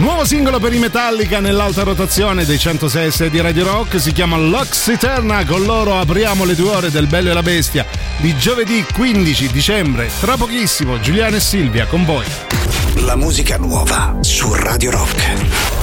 Nuovo singolo per i Metallica nell'alta rotazione dei 106 di Radio Rock si chiama Lux Eterna. Con loro apriamo le due ore del Bello e la Bestia di giovedì 15 dicembre. Tra pochissimo, Giuliano e Silvia con voi. La musica nuova su Radio Rock.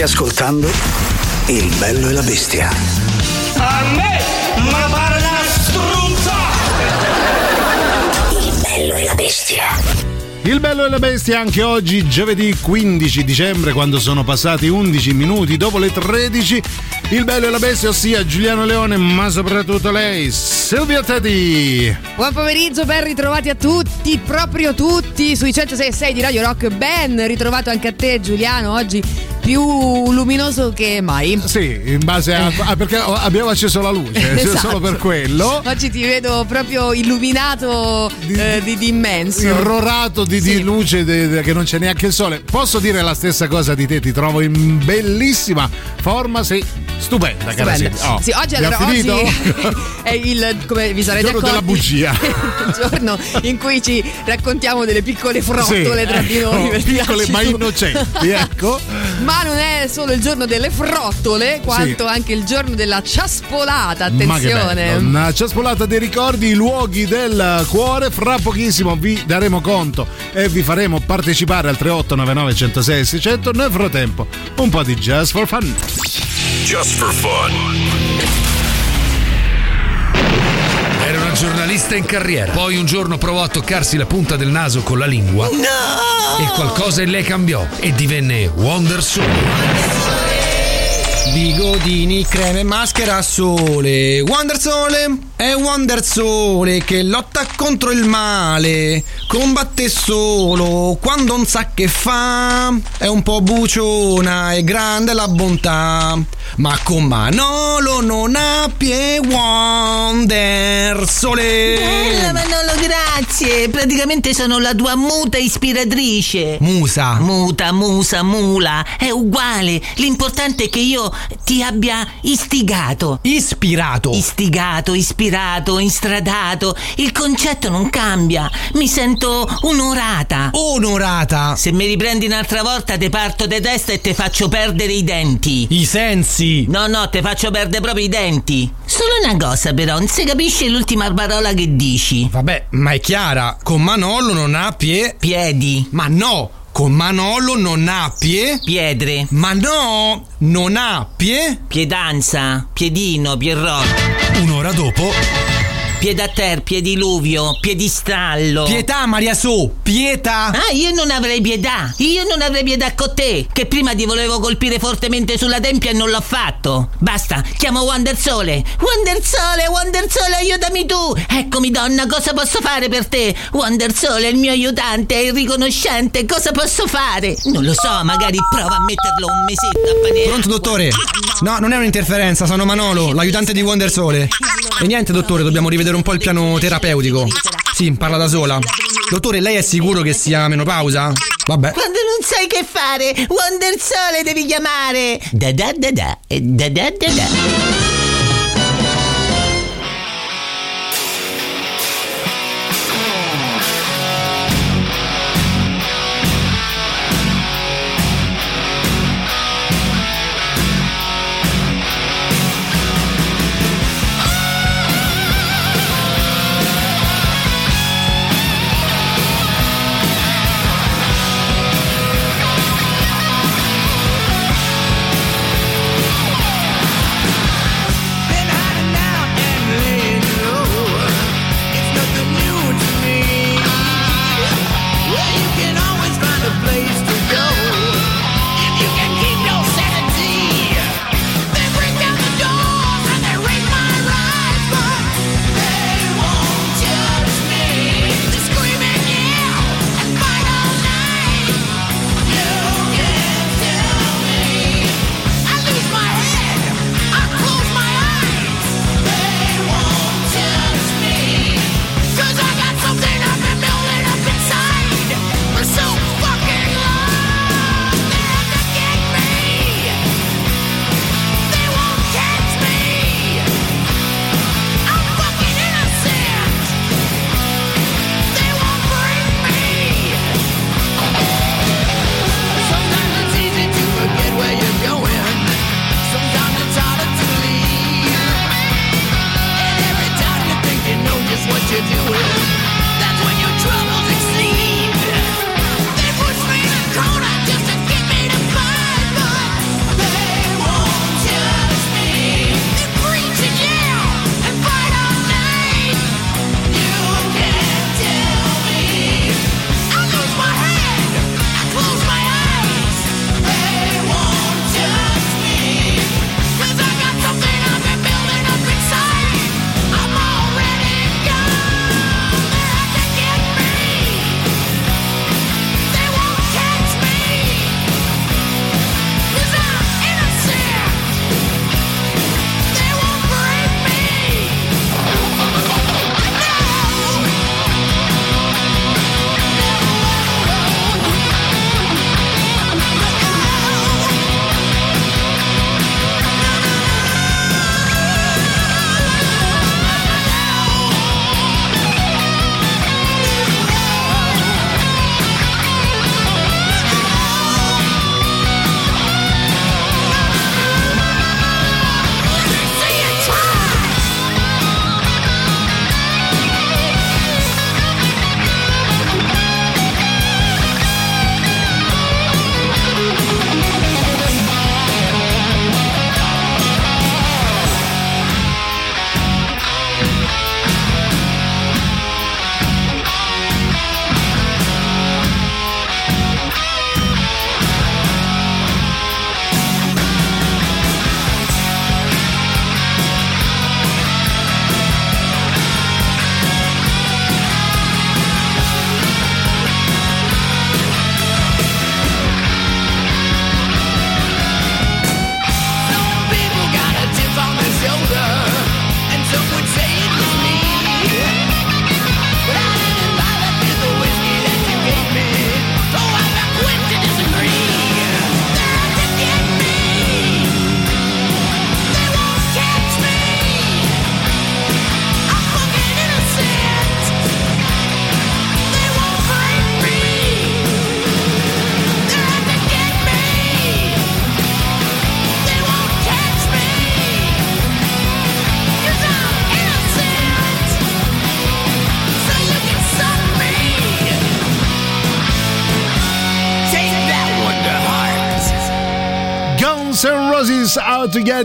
Stai ascoltando Il bello e la bestia. A me, ma pare una struzza! Il bello e la bestia. Il bello e la bestia anche oggi, giovedì 15 dicembre, quando sono passati 11 minuti dopo le 13. Il bello e la bestia, ossia Giuliano Leone, ma soprattutto lei, Silvia Teddy. Buon pomeriggio, ben ritrovati a tutti, proprio tutti, sui 106.6 di Radio Rock. Ben ritrovato anche a te, Giuliano, oggi più luminoso che mai. Sì, in base a, a perché abbiamo acceso la luce, Esatto. solo per quello. Oggi ti vedo proprio illuminato Di- eh, di, di immenso. Irrorato di, di Sì. luce de- che non c'è neanche il sole. Posso dire la stessa cosa di te? Ti trovo in bellissima forma. Sei stupenda, cara. Oh, Sì, oggi allora oggi è il come vi sarete Il giorno accorti, della bugia. il giorno in cui ci raccontiamo delle piccole frottole Sì, tra di noi piccole ma innocenti, ecco. Ma non è solo il giorno delle frottole, quanto sì. anche il giorno della ciaspolata. Attenzione. Una ciaspolata dei ricordi, i luoghi del cuore. Fra pochissimo vi daremo conto e vi faremo partecipare al 3899 106 600. Nel frattempo, un po' di Just for Fun. Just for Fun giornalista in carriera. Poi un giorno provò a toccarsi la punta del naso con la lingua. No! E qualcosa in lei cambiò e divenne Wonder Soul. Bigodini, creme, maschera a sole. Wonder Sole è Wonder Sole che lotta contro il male. Combatte solo quando non sa che fa. È un po' buciona e grande la bontà. Ma con Manolo non ha pie Wonder Sole. Bella Manolo, grazie. Praticamente sono la tua muta ispiratrice. Musa. Muta, musa, mula. È uguale. L'importante è che io ti abbia istigato. Ispirato. Istigato, ispirato, instradato. Il concetto non cambia. Mi sento onorata. Onorata. Se mi riprendi un'altra volta te parto di testa e te faccio perdere i denti. I sensi. No, no, te faccio perdere proprio i denti. Solo una cosa però, non si capisce l'ultima parola che dici. Vabbè, ma è chiara. Con Manolo non ha pie... Piedi. Ma no! Con Manolo non ha pie... Pietre. Ma no, non ha pie... Piedanza, piedino, pierrot. Un'ora dopo Pieda a ter, piediluvio, piedistallo. Pietà, Maria Su, pietà. Ah, io non avrei pietà. Io non avrei pietà con te. Che prima ti volevo colpire fortemente sulla tempia e non l'ho fatto. Basta, chiamo Wonder Sole. Wonder Sole, Wonder Sole, aiutami tu. Eccomi, donna, cosa posso fare per te? Wonder Sole è il mio aiutante, è il riconoscente. Cosa posso fare? Non lo so, magari prova a metterlo un mesetto a fare. Pronto, dottore? No, non è un'interferenza, sono Manolo, l'aiutante di Wonder Sole. E niente, dottore, dobbiamo rivedere vedere un po' il piano terapeutico. Sì, parla da sola. Dottore, lei è sicuro che sia menopausa? Vabbè. Quando non sai che fare, Wonder Sole devi chiamare. Da da da da. Da da da da.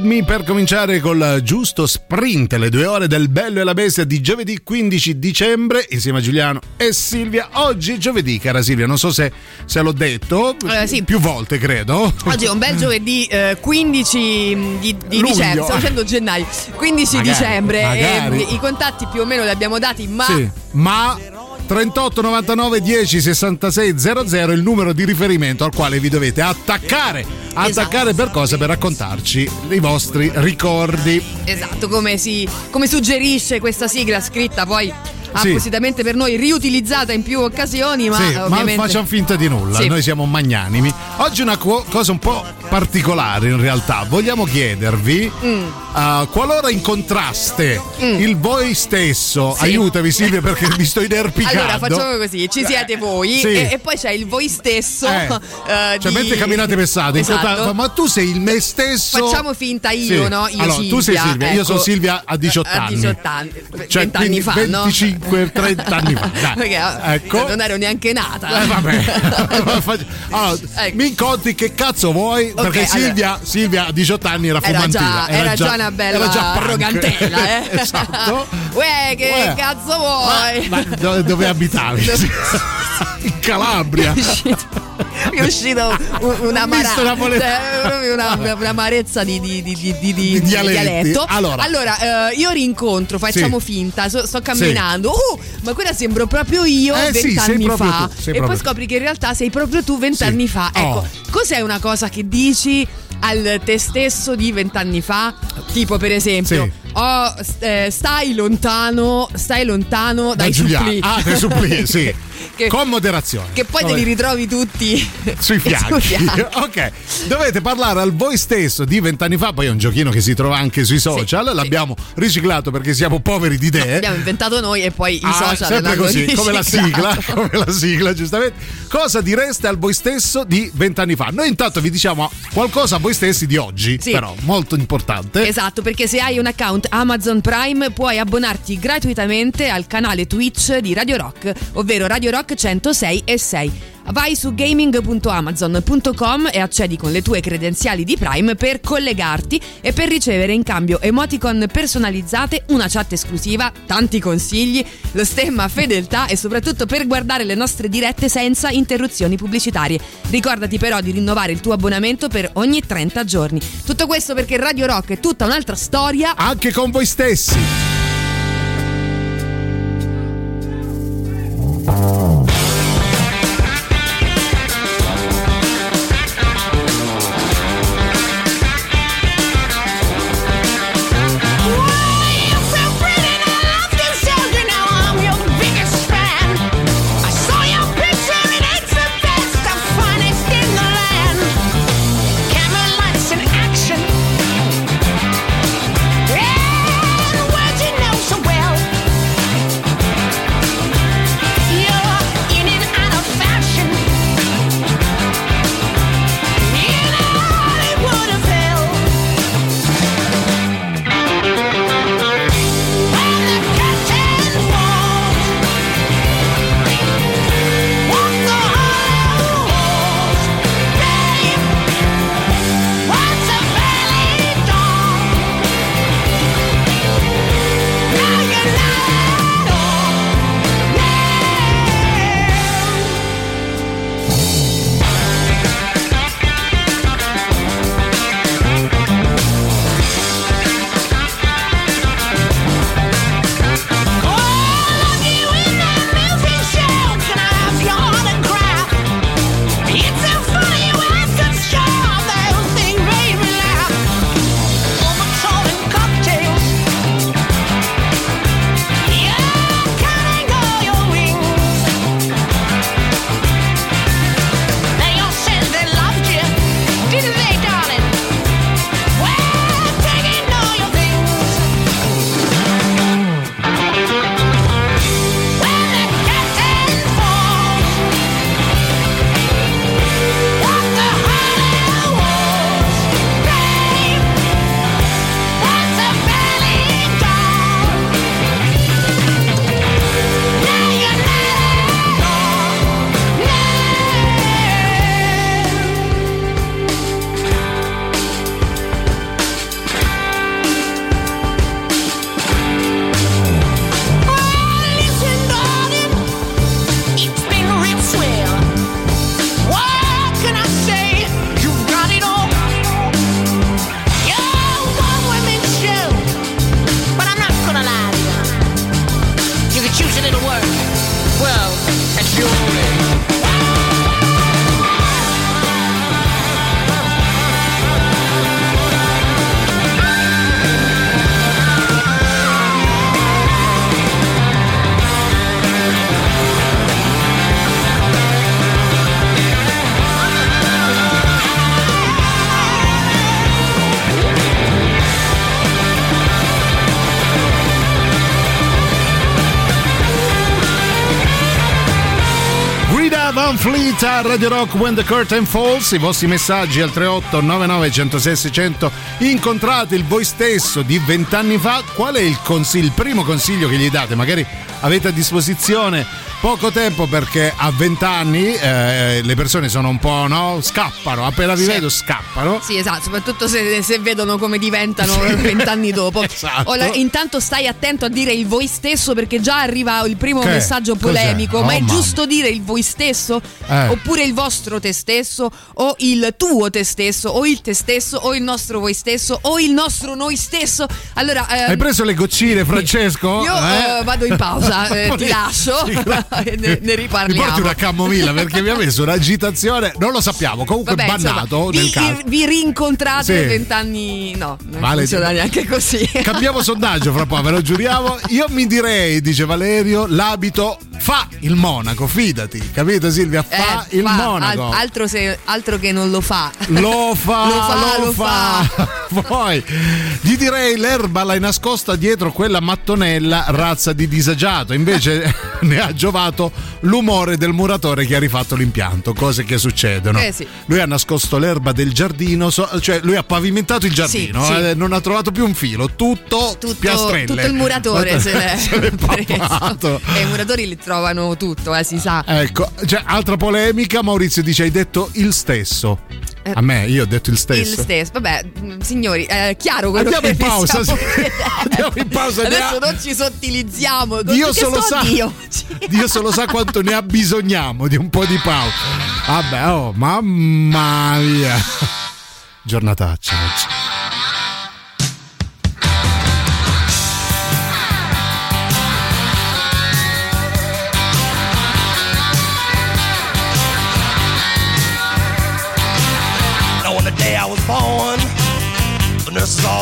Me per cominciare col giusto sprint, le due ore del Bello e la Bestia di giovedì 15 dicembre insieme a Giuliano e Silvia. Oggi è giovedì, cara Silvia, non so se, se l'ho detto, Eh, sì. più volte credo. Oggi è un bel giovedì eh, 15 di, di dicembre, stavo dicendo gennaio, 15 Magari, dicembre. magari. E, I contatti più o meno li abbiamo dati, ma Sì, ma 38 99 10 66 00 il numero di riferimento al quale vi dovete attaccare. Attaccare per cosa? Per raccontarci i vostri ricordi. esatto, come, si, come suggerisce questa sigla scritta poi Sì. appositamente per noi, riutilizzata in più occasioni, ma sì, eh, ma ovviamente... facciamo finta di nulla, Sì. noi siamo magnanimi. Oggi una co- cosa un po' particolare in realtà, vogliamo chiedervi, Mm. uh, qualora incontraste il voi stesso, aiutami Silvia perché mi sto inerpicando. Allora facciamo così, ci siete voi Sì. e, e poi c'è il voi stesso. Eh, eh, cioè, di- mentre camminate pensate, Esatto. incontrate- ma tu sei il me stesso. Facciamo finta io, no? Io allora, tu sei Silvia, Silvia, io ecco. sono Silvia a 18 A anni. 18 anni, Cioè, 20 anni fa, no? 25, 30 anni fa. Dai. Perché ecco. non ero neanche nata. Eh, vabbè. allora, Ecco. mi incontri che cazzo vuoi? Perché allora. Silvia, Silvia a 18 anni era Era fumantina. già, era già una bella era già arrogantella, eh? esatto. Uè, che Uè. cazzo vuoi? Ma dove, dove abitavi? In Calabria. Mi è uscito un- una Ho visto amarezza, napoletano. eh, proprio una, una amarezza di, di, di, di, dialetto. Allora. eh, io rincontro, facciamo Sì. finta, so- sto camminando. Uh, ma quella sembro proprio io Eh, sì, vent'anni proprio fa. tu, e poi scopri che in realtà sei proprio tu vent'anni Sì. fa. Ecco, Oh. cos'è una cosa che dici al te stesso di vent'anni fa? Tipo, per esempio, Sì. Oh, eh, stai lontano, stai lontano Da dai Giuliano. supplì. Ah, dai supplì, sì. Che- Con moderazione. Che poi te Vabbè. li ritrovi tutti sui fianchi. sui fianchi. ok, dovete parlare al voi stesso di vent'anni fa. Poi è un giochino che si trova anche sui social. sì. L'abbiamo riciclato perché siamo poveri di idee. Abbiamo inventato noi e poi i Ah, social sempre così, come la sigla, riciclato. come la sigla, giustamente. Cosa direste al voi stesso di vent'anni fa? Noi intanto vi diciamo qualcosa a voi stessi di oggi, Sì. però molto importante. Esatto, perché se hai un account Amazon Prime puoi abbonarti gratuitamente al canale Twitch di Radio Rock, ovvero Radio Rock 106 e 6. Vai su gaming.amazon.com e accedi con le tue credenziali di Prime per collegarti e per ricevere in cambio emoticon personalizzate, una chat esclusiva, tanti consigli, lo stemma fedeltà e soprattutto per guardare le nostre dirette senza interruzioni pubblicitarie. Ricordati però di rinnovare il tuo abbonamento per ogni 30 giorni. Tutto questo perché Radio Rock è tutta un'altra storia. Anche con voi stessi. Radio Rock When the Curtain Falls, i vostri messaggi al 38 99 106 600. Incontrate il voi stesso di vent'anni fa, qual è il, consiglio, il primo consiglio che gli date? Magari avete a disposizione poco tempo perché a vent'anni eh, le persone sono un po', no? Scappano, appena vi Sì. vedo scappano. Sì, esatto, soprattutto se, se vedono come diventano vent'anni dopo. Esatto. Ora, intanto stai attento a dire il voi stesso perché già arriva il primo Che? messaggio Cos'è? polemico. Oh, ma è mamma. giusto dire il voi stesso? Eh. Oppure il vostro te stesso? O il tuo te stesso? O il te stesso? O il nostro voi stesso? O il nostro noi stesso? Allora, ehm, Hai preso le goccine, Francesco? io Eh? eh, vado in pausa, eh, ti lascio claro. E ne, ne Mi riparliamo. porti una camomilla perché mi ha messo un'agitazione, non lo sappiamo, comunque Vabbè, bannato insomma, nel vi, caso. vi rincontrate Sì. vent'anni. No, non Vale. funziona neanche così. Cambiamo sondaggio fra poco, ve lo giuriamo. Io mi direi, dice Valerio, l'abito fa il monaco, fidati, capito Silvia? Fa Eh, il fa, monaco. al- altro, se- altro che non lo fa. Lo fa, Lo fa, lo lo fa. Poi gli direi l'erba l'hai nascosta dietro quella mattonella, razza di disagiato. Invece ne ha giovato l'umore del muratore che ha rifatto l'impianto, cose che succedono. Eh sì. Lui ha nascosto l'erba del giardino, cioè lui ha pavimentato il giardino, Sì, sì. eh, non ha trovato più un filo, tutto, Tutto, piastrelle. tutto il muratore se l'è, Se l'è preso. E i muratori li trovano tutto, eh, si sa. Ecco, cioè, altra polemica, Maurizio dice hai detto il stesso. Eh, A me, io ho detto il stesso. Il stesso, vabbè, mh, signori, è chiaro quello Andiamo che in pausa, sì. Andiamo in pausa, Adesso non ci sottilizziamo. Dio solo so sa. Dio. Dio solo sa quanto ne abbisogniamo di un po' di pausa. Vabbè, oh, mamma mia. Giornataccia oggi.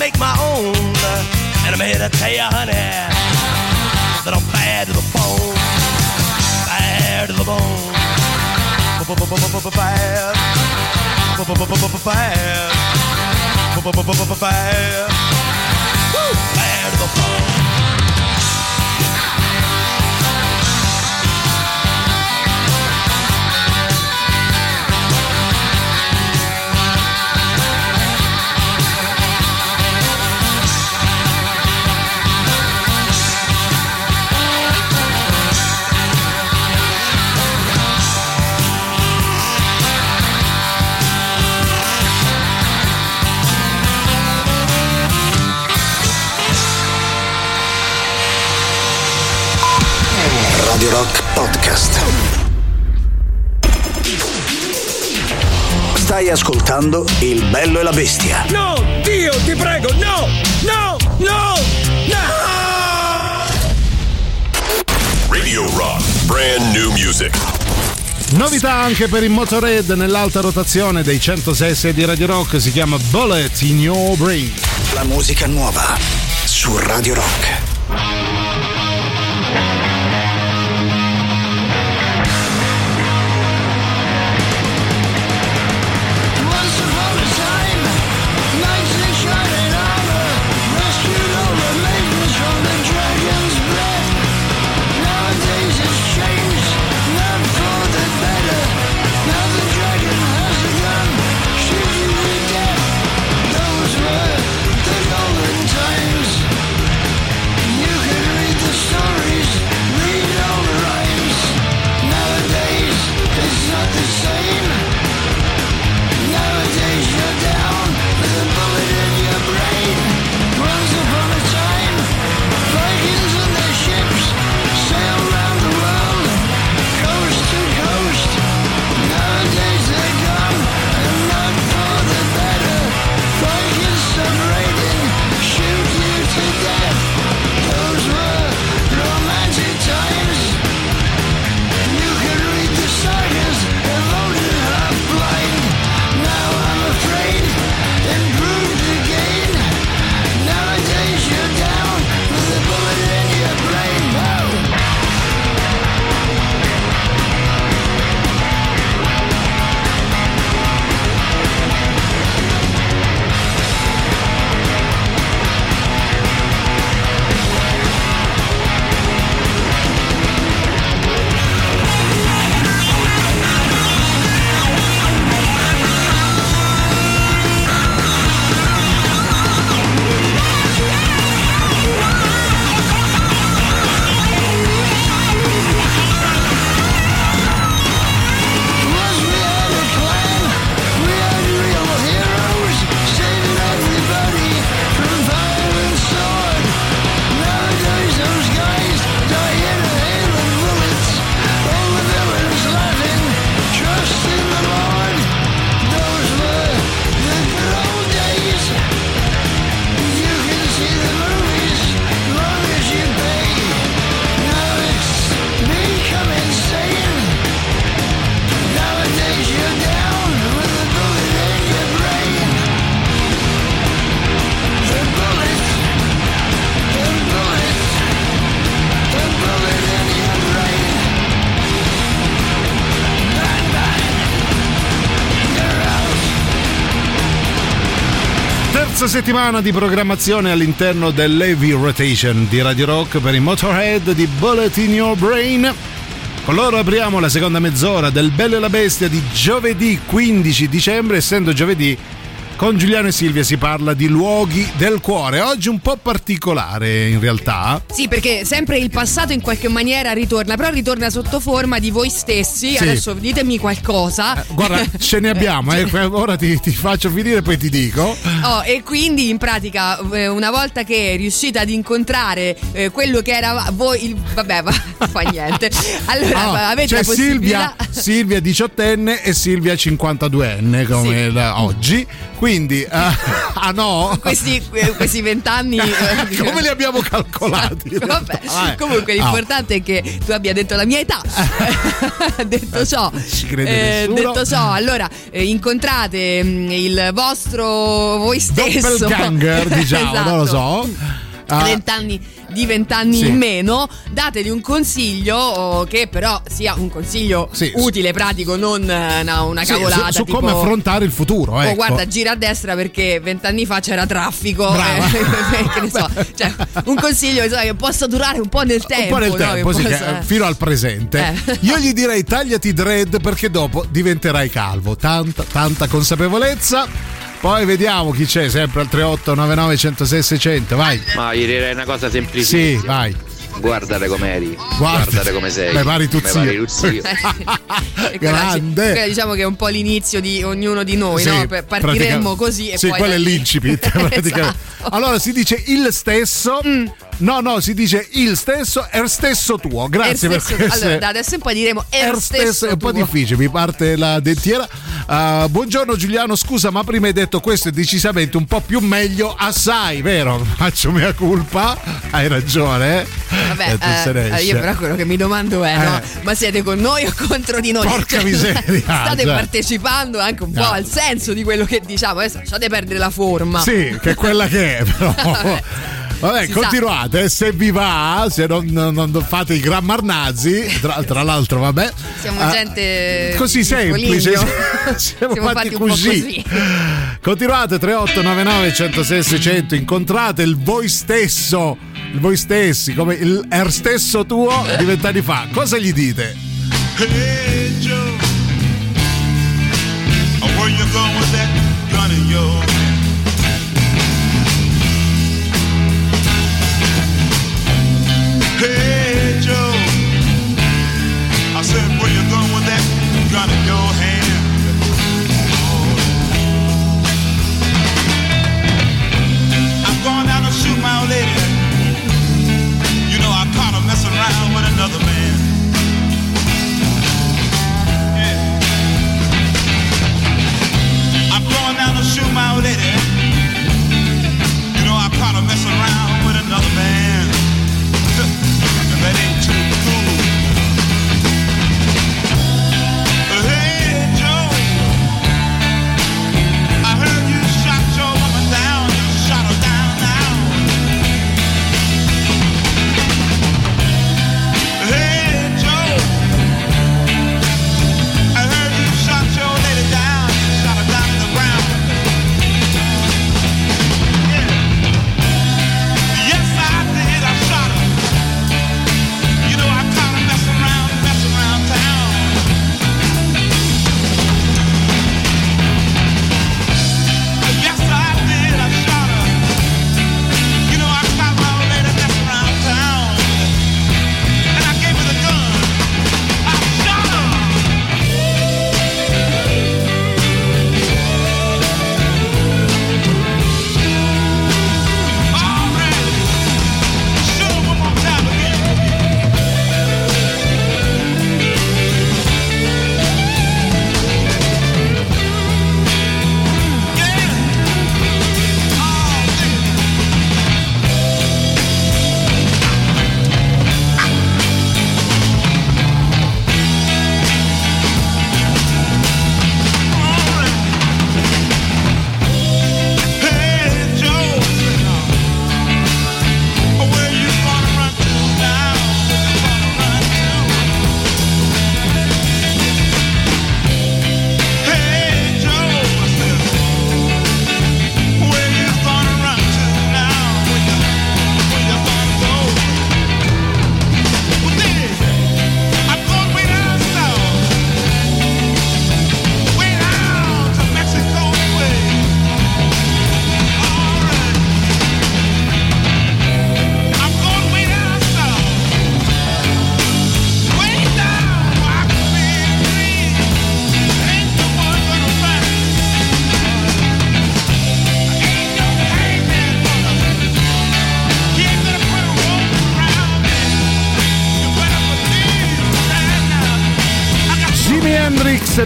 Make my own. And I'm here to tell you, honey, that I'm bad to the bone, bad to the bone, bad, bad, bad, to the bone. Radio Rock Podcast. Stai ascoltando Il bello e la bestia. No, Dio, ti prego, no, no, no, no! Radio Rock, brand new music. Novità anche per il Motorhead nell'alta rotazione dei 106 di Radio Rock si chiama Bullet in Your Brain. La musica nuova su Radio Rock. Terza settimana di programmazione all'interno dell'Heavy Rotation di Radio Rock per i Motorhead di Bullet in Your Brain. Con loro apriamo la seconda mezz'ora del Bello e la Bestia di giovedì 15 dicembre, essendo giovedì con Giuliano e Silvia si parla di luoghi del cuore. Oggi un po' particolare in realtà. Sì, perché sempre il passato in qualche maniera ritorna, però ritorna sotto forma di voi stessi. Sì. Adesso ditemi qualcosa. Guarda, ce ne abbiamo, eh. ora ti, ti faccio finire e poi ti dico. Oh, e quindi in pratica, eh, una volta che riuscite ad incontrare eh, quello che era voi, il, vabbè, va, fa niente. Allora Ah, avete c'è la possibilità. Silvia, Silvia 18enne e Silvia 52enne come Sì. oggi. Quindi, eh, ah no? Questi eh, questi vent'anni. eh, Come li abbiamo calcolati? Vabbè, Ah, comunque ah. l'importante è che tu abbia detto la mia età. detto ciò, eh, detto ciò, allora eh, incontrate mm, il vostro voi stesso. Doppelganger, diciamo, non lo Esatto. so. Ah, 20 anni di 20 anni Sì. in meno, dategli un consiglio oh, che però sia un consiglio Sì, utile, pratico, non eh, una, una sì, cavolata. su, su tipo, come affrontare il futuro. Oh, ecco. guarda, gira a destra perché vent'anni fa c'era traffico. Eh, so, cioè, un consiglio insomma, che possa durare un po' nel tempo. un po' nel no? tempo, Che sì, possa- fino al presente. Eh. Io gli direi tagliati dread perché dopo diventerai calvo. Tanta, tanta consapevolezza. Poi vediamo chi c'è, sempre al 3899 106 600. Vai. Ma gli direi una cosa semplicissima. Sì, vai. Guardare com'eri. Guarda. Guardare come sei. Mi pari tu Mi zio. pari tu zio. Quella ci- Grande. quella diciamo che è un po' l'inizio di ognuno di noi, Sì, no? Partiremmo pratica- così e sì, poi. quello da è l'incipit. praticamente. Esatto. Allora si dice il stesso. Mm. No, no, si dice il stesso è il stesso tuo. Grazie Er per stesso- questo. allora, da adesso in poi diremo er, Er stesso è un po' difficile, mi parte la dentiera. Ah, buongiorno Giuliano, scusa, ma prima hai detto questo è decisamente un po' più meglio, assai, vero? Faccio mia colpa, hai ragione. Eh? Vabbè, E ne eh, esce. io però quello che mi domando è: no? Eh. ma siete con noi o contro di noi? Cioè, Porca miseria, State cioè. partecipando anche un po' No. al senso di quello che diciamo. Adesso lasciate perdere la forma. Sì, che è quella che è, però. Vabbè, Si continuate, se vi va, se non, non- fate i grammarnazzi, tra, tra l'altro, vabbè. Siamo Ah, gente così semplice, siamo, Siamo fatti, fatti così. così. Continuate 3899 106 600, incontrate il voi stesso, il voi stessi, come il er stesso tuo di vent'anni fa. Cosa gli dite? Hey Joe, where you going with that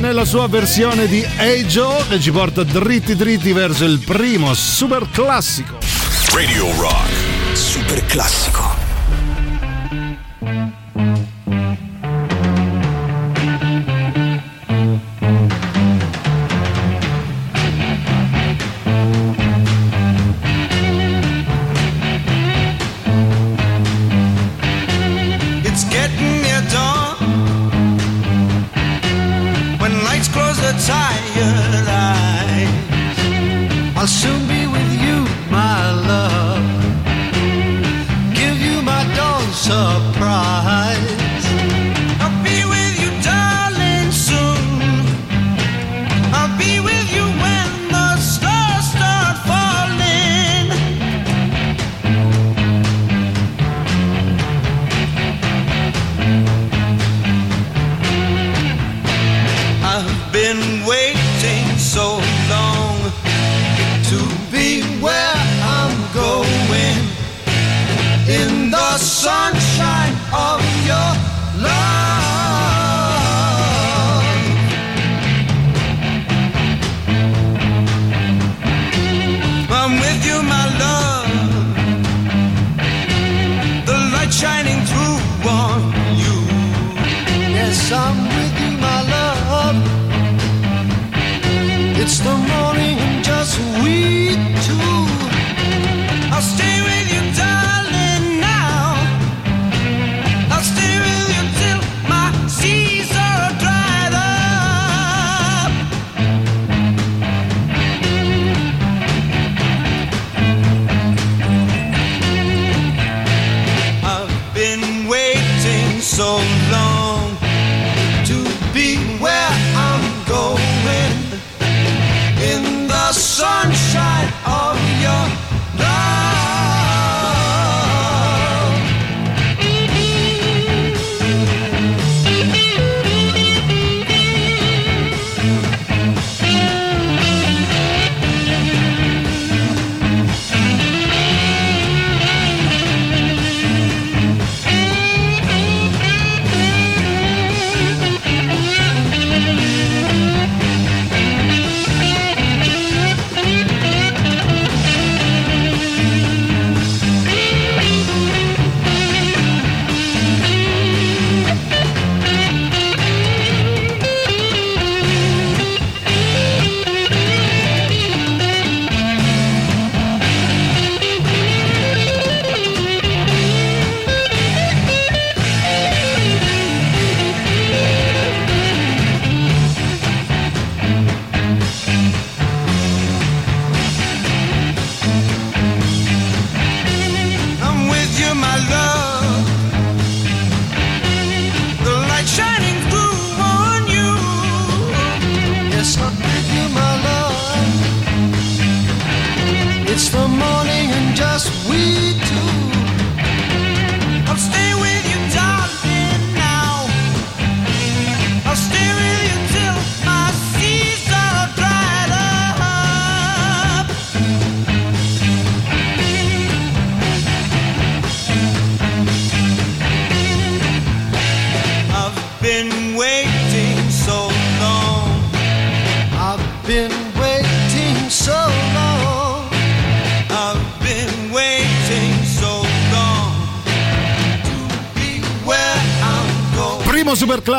nella sua versione di Hey Joe che ci porta dritti dritti verso il primo super classico. Radio Rock. Super classico.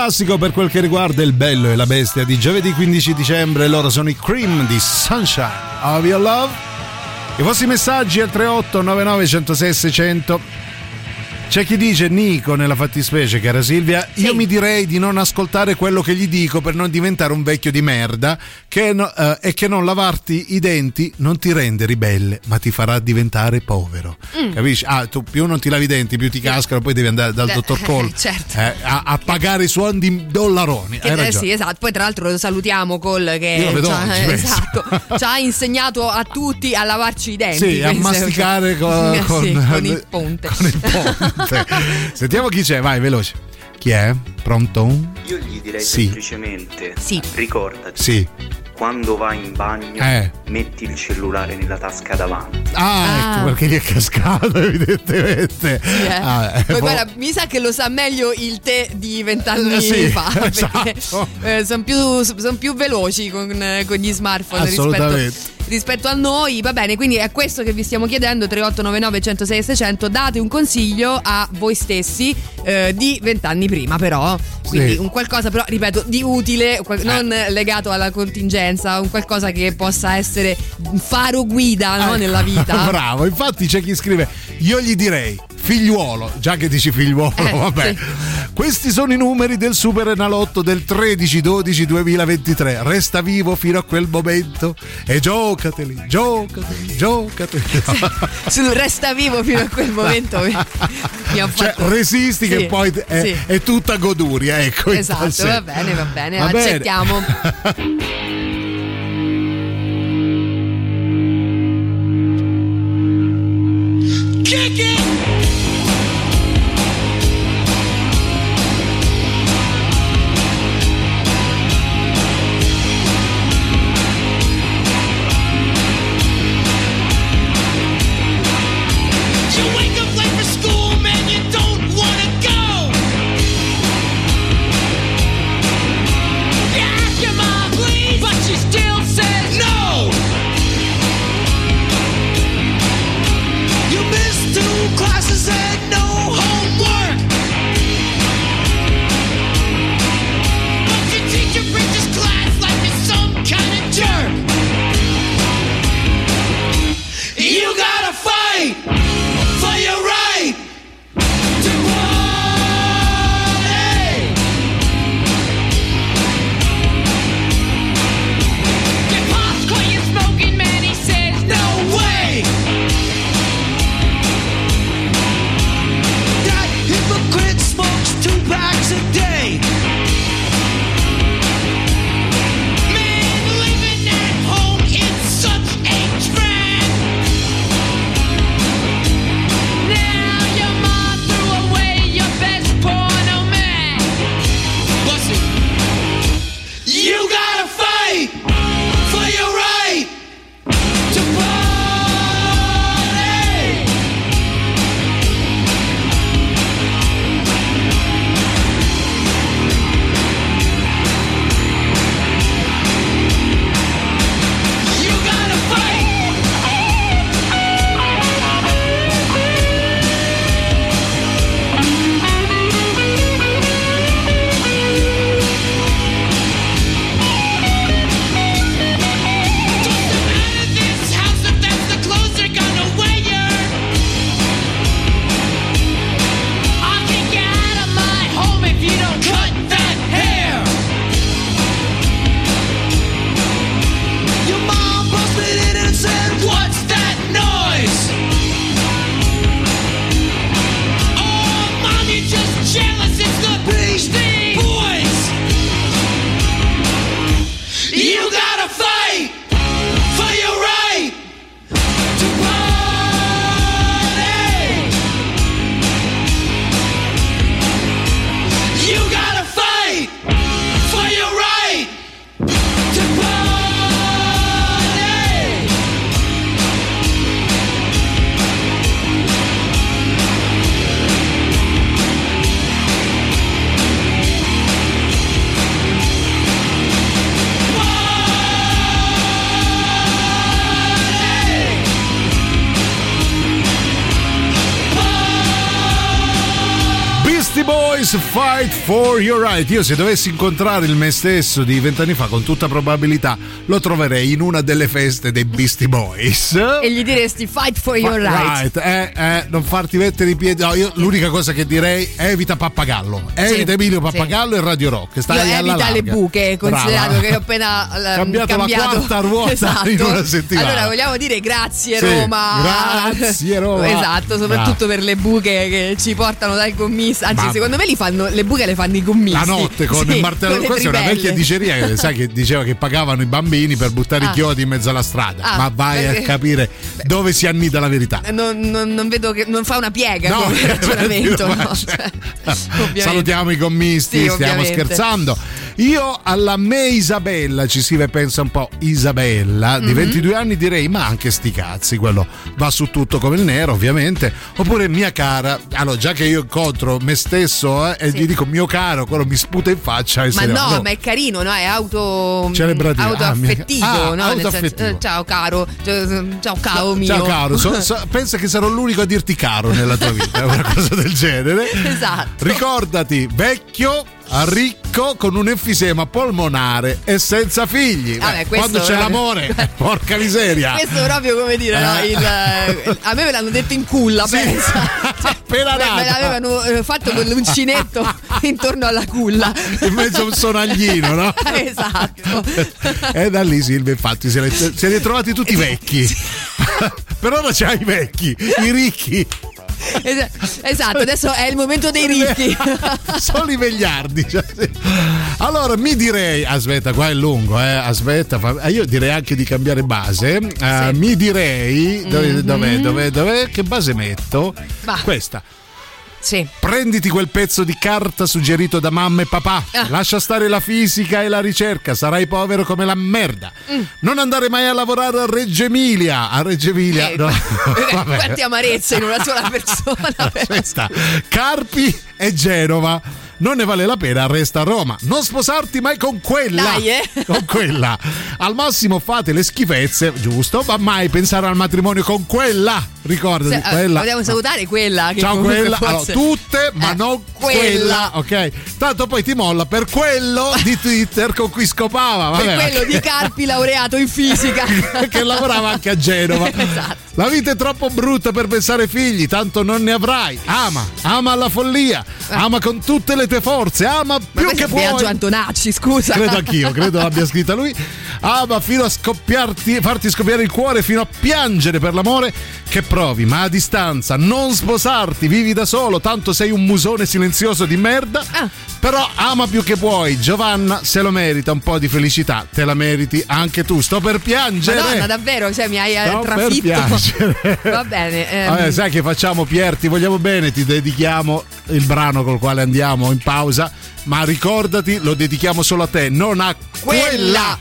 Classico per quel che riguarda il bello e la bestia di giovedì 15 dicembre. Loro sono i Cream di Sunshine of Your Love. I vostri messaggi al 38 99 106 600. C'è chi dice, Nico, nella fattispecie, cara Silvia, io mi direi di non ascoltare quello che gli dico per non diventare un vecchio di merda che no- eh, e che non lavarti i denti non ti rende ribelle, ma ti farà diventare povero. Mm. Capisci? Ah, tu più non ti lavi i denti, più ti cascano, poi devi andare dal Eh, dottor Cole certo. eh, a, a pagare i suoni di dollaroni. Che- eh, sì, esatto. Poi, tra l'altro, lo salutiamo Col che ci ha- esatto, ci ha insegnato a tutti a lavarci i denti. Sì, a masticare con, con- sì, con il ponte. con il ponte. Sentiamo chi c'è, vai, veloce. Chi è? Pronto? Io gli direi Sì. semplicemente Sì. ricordati Sì. Quando vai in bagno Eh. metti il cellulare nella tasca davanti. Ah, Ah. ecco perché gli è cascato, evidentemente. Sì, eh. Ah, eh, Poi boh. guarda, mi sa che lo sa meglio il te di vent'anni Eh, sì, fa. Perché esatto. sono più, son più veloci con, eh, con gli smartphone Assolutamente. rispetto, rispetto a noi. Va bene, quindi è questo che vi stiamo chiedendo: 3899 106 600. Date un consiglio a voi stessi eh, di vent'anni prima, però. Quindi Sì. un qualcosa, però, ripeto, di utile, non legato alla contingenza, un qualcosa che possa essere faro guida no, Ecco, nella vita. Bravo, infatti c'è chi scrive: Io gli direi figliuolo, già che dici figliuolo, Eh, vabbè. Questi sono i numeri del Super Enalotto del 13-12-2023. Resta vivo fino a quel momento e giocateli, giocateli, giocateli. Sul resta vivo fino a quel momento mi, mi ha Cioè, fatto. resisti che Sì, poi è, sì. è tutta goduria, ecco. Esatto, va bene, va bene, Va bene. accettiamo. Kick Fight for Your Right. Io se dovessi incontrare il me stesso di vent'anni fa, con tutta probabilità lo troverei in una delle feste dei Beastie Boys. E gli diresti fight for your right. eh, eh, non farti mettere i piedi. No, io l'unica cosa che direi evita Pappagallo. Evita Emilio Pappagallo e Radio Rock. Stai Io alla evita le larga. buche, considerato Brava. che ho appena eh, Cambiato la quarta ruota Esatto. in una settimana. Allora vogliamo dire grazie Sì, Roma. grazie, Roma. esatto, soprattutto Bravo. per le buche che ci portano dal commisso. Anzi, Ma- secondo me li fanno, le buche le fanno i commisti. La notte con Sì, il martello. con Questa è una vecchia diceria che sai che diceva che pagavano i bambini per buttare Ah. i chiodi in mezzo alla strada. Ah, Ma vai perché- a capire dove si annida la verità. Non, non- non vedo che non fa una piega No, come ragionamento. no? cioè-. Salutiamo i commisti, Sì, stiamo ovviamente. scherzando. Io alla me Isabella, ci si pensa un po' Isabella, di Mhm. 22 anni direi ma anche sti cazzi, quello va su tutto come il nero ovviamente. Oppure mia cara, allora già che io incontro me stesso eh, e gli dico mio caro, quello mi sputa in faccia Ma no, va. ma è carino, no? È auto. Celebrativo. Autoaffettivo, Ah, mi- no? ah, Nel senso, autoaffettivo. eh, ciao caro, Ciao, caro mio. Ciao caro, so- so- pensa che sarò l'unico a dirti caro nella tua vita, una cosa del genere. Esatto. Ricordati, vecchio, ricco, con un enfisema polmonare e senza figli. Vabbè, Beh, quando c'è è- l'amore, porca miseria. Questo è proprio come dire, no? Eh. Il- a me me l'hanno detto in culla, pensa. Appena Me, me nata. l'avevano eh, fatto con l'uncinetto intorno alla culla. In mezzo a un sonaglino, no? esatto. E da lì Silvia infatti è trovati tutti vecchi. per ora c'ha i vecchi, i ricchi. Es- Esatto, adesso è il momento dei ricchi. Sono i vegliardi. cioè, sì. Allora mi direi, aspetta, qua è lungo, eh, aspetta, eh, io direi anche di cambiare base. Eh, Mi direi, dove, Mhm. dov'è, dov'è, dov'è, che base metto? Va. Questa. Sì. Prenditi quel pezzo di carta suggerito da mamma e papà. Ah. Lascia stare la fisica e la ricerca, sarai povero come la merda. Mm. Non andare mai a lavorare a Reggio Emilia. A Reggio Emilia, Eh, no. eh. Quante amarezze in una sola persona. Carpi e Genova. Non ne vale la pena, resta a Roma. Non sposarti mai con quella. Dai, eh. Con quella. Al massimo fate le schifezze, giusto? Ma mai pensare al matrimonio con quella. Ricordati, Se- eh, quella. Vogliamo salutare quella che Ciao quella, forse- allora, tutte, ma Eh, non quella. quella. ok? Tanto poi ti molla per quello di Twitter con cui scopava. Per Vabbè, quello di Carpi laureato in fisica. che lavorava anche a Genova. Esatto. La vita è troppo brutta per pensare figli, tanto non ne avrai. Ama, ama alla follia, ama con tutte le tue forze, ama Ma più che puoi. Biagio Antonacci, scusa. Credo anch'io, credo l'abbia scritta lui. Ama fino a scoppiarti, farti scoppiare il cuore, fino a piangere per l'amore che provi, ma a distanza. Non sposarti, vivi da solo, tanto sei un musone silenzioso di merda. Ah. Però ama più che puoi. Giovanna se lo merita un po' di felicità, te la meriti anche tu. Sto per piangere. Madonna, davvero, cioè mi hai Sto per trafitto. piangere. Va bene. ehm, Vabbè, sai che facciamo Pier, ti vogliamo bene, ti dedichiamo il brano col quale andiamo in pausa, ma ricordati, lo dedichiamo solo a te, non a quella.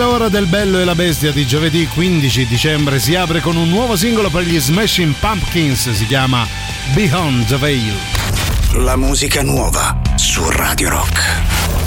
Seconda ora del Bello e la Bestia di giovedì 15 dicembre si apre con un nuovo singolo per gli Smashing Pumpkins, si chiama Beyond the Veil. La musica nuova su Radio Rock.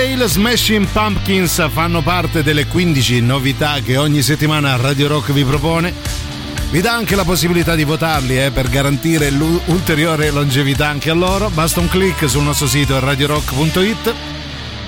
Veil, Smashing Pumpkins fanno parte delle 15 novità che ogni settimana Radio Rock vi propone. Vi dà anche la possibilità di votarli eh, per garantire l'ulteriore longevità anche a loro. Basta un clic sul nostro sito radiorock.it.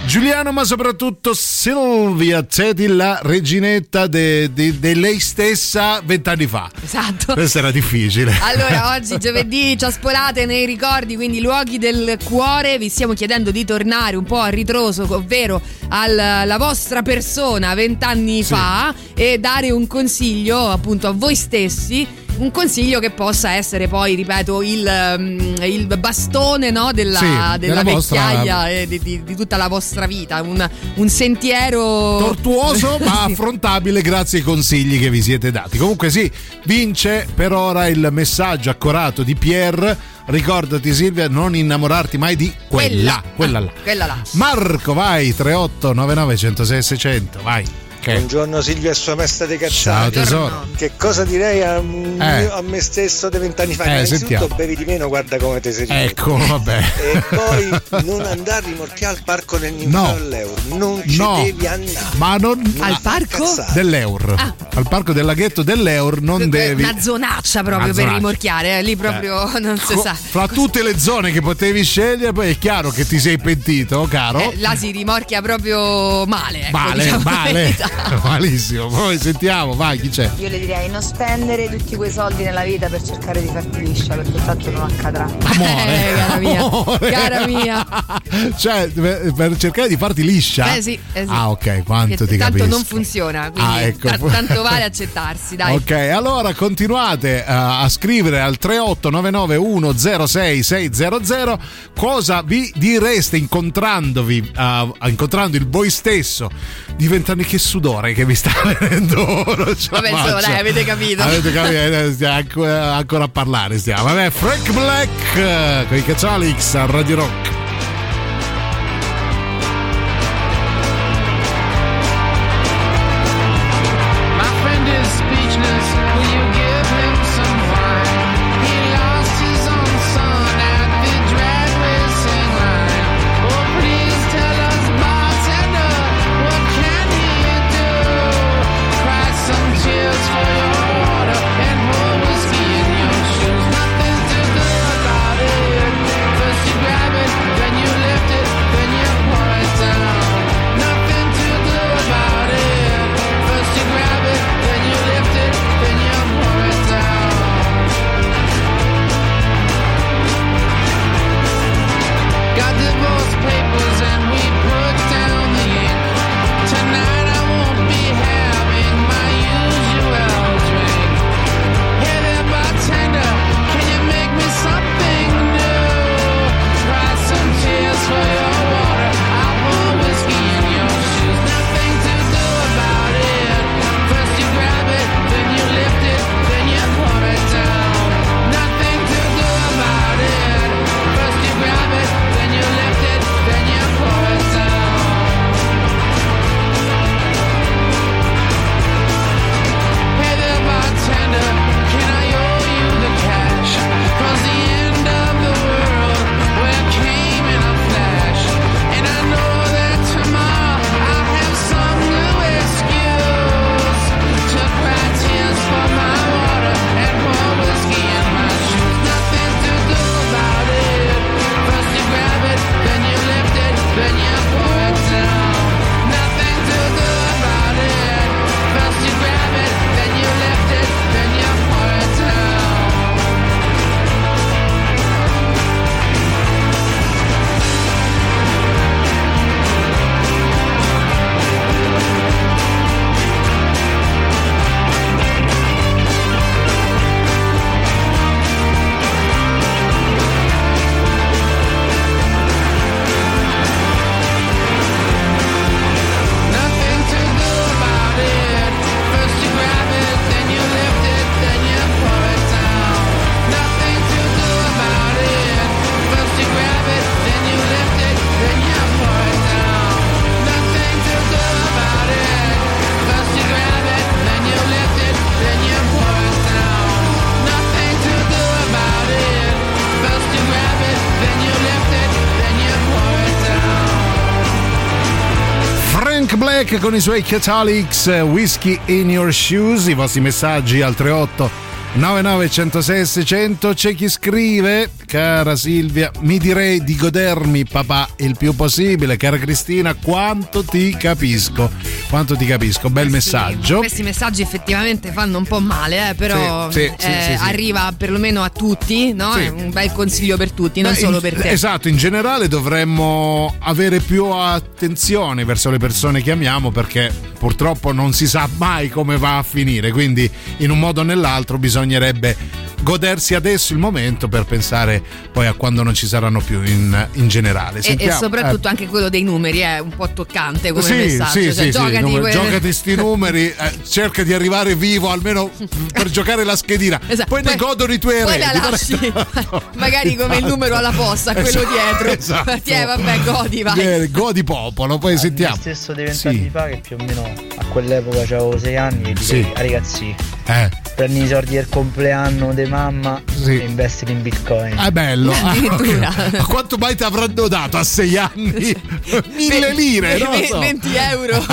Giuliano, ma soprattutto Silvia Zeti, la reginetta di lei stessa vent'anni fa. Esatto. Questo era difficile. Allora, oggi giovedì ci aspolate nei ricordi, quindi luoghi del cuore. Vi stiamo chiedendo di tornare un po' a ritroso, ovvero alla vostra persona vent'anni fa e dare un consiglio appunto a voi stessi. Un consiglio che possa essere poi, ripeto, il, um, il bastone no, della, Sì, della della vostra- vecchiaia e di, di- di tutta la vostra vita. Un, un sentiero tortuoso ma Sì. affrontabile grazie ai consigli che vi siete dati. Comunque sì, vince per ora il messaggio accorato di Pierre. Ricordati Silvia, non innamorarti mai di quella, quella, là. Quella là. Marco, vai 38 99 106 600, vai. Ok. Buongiorno Silvia e sua maestra di cazzate. Ciao, tesoro. Che cosa direi a, Eh. a me stesso di vent'anni fa? Eh, Innanzitutto sentiamo. bevi di meno, guarda come ti sei ridotto. Ecco, vabbè. E poi non andare a rimorchiare al parco del No. Ninfeo all'Euro. Non ci No. devi andare. Ma non Al parco? dell'Eur. Ah. Al parco del laghetto dell'Eur non devi Una zonaccia proprio Una per zonaccia. rimorchiare, eh, lì proprio non si Co- sa. Fra tutte le zone che potevi scegliere, poi è chiaro che ti sei pentito, caro. Eh, là si rimorchia proprio male. Ecco, male, diciamo male. Malissimo. Poi sentiamo, vai, chi c'è? Io le direi non spendere tutti quei soldi nella vita per cercare di farti liscia perché tanto non accadrà. Eh, cara mia, Amore. cara mia. Cioè, per, cercare di farti liscia. Eh sì, eh sì. Ah, ok, quanto Che ti tanto capisco. non funziona, quindi Ah, ecco. ta- tanto vale accettarsi, dai. Ok, allora continuate eh, a scrivere al 3899106600 cosa vi direste incontrandovi, eh, incontrando il voi stesso di vent'anni che sudore che vi sta venendo Vabbè, insomma, dai, avete capito. Avete capito? Eh, stiamo ancora, ancora a parlare stiamo. Vabbè, Frank Black eh, con i Caccialix a Radio Rock. Black con i suoi Catholics Whiskey in Your Shoes, i vostri messaggi al 38 99 106 600 c'è chi scrive cara Silvia mi direi di godermi papà il più possibile cara Cristina quanto ti capisco quanto ti capisco bel messaggio Questi messaggi effettivamente fanno un po' male, eh, però Sì, sì, sì, eh, arriva perlomeno a tutti, no? È un bel consiglio per tutti, non Beh, solo per te. Esatto, in generale dovremmo avere più attenzione verso le persone che amiamo perché purtroppo non si sa mai come va a finire, quindi in un modo o nell'altro bisognerebbe godersi adesso il momento per pensare poi a quando non ci saranno più in, in generale. E, e soprattutto eh, anche quello dei numeri è un po' toccante come sì, messaggio. sì, cioè, sì, sì, giocati numeri- quelle- giocati sti numeri, eh, cerca di arrivare vivo almeno per giocare la schedina. Esatto, Poi, ne godono i tuoi Poi eredi. la lasci magari come il numero alla posta, quello Esatto, dietro. esatto. Tiè, vabbè, godi, vai. Bene, godi popolo, poi sentiamo. stesso di Sì. vent'anni fa che più o meno a quell'epoca avevo sei anni e Sì. "Ah, ragazzi Eh, prendi i soldi del compleanno di mamma Sì. e investili in bitcoin è bello. Ah, Addirittura. Ma quanto mai ti avranno dato a sei anni? Mille lire, Ve- non lo ve- so. 20 euro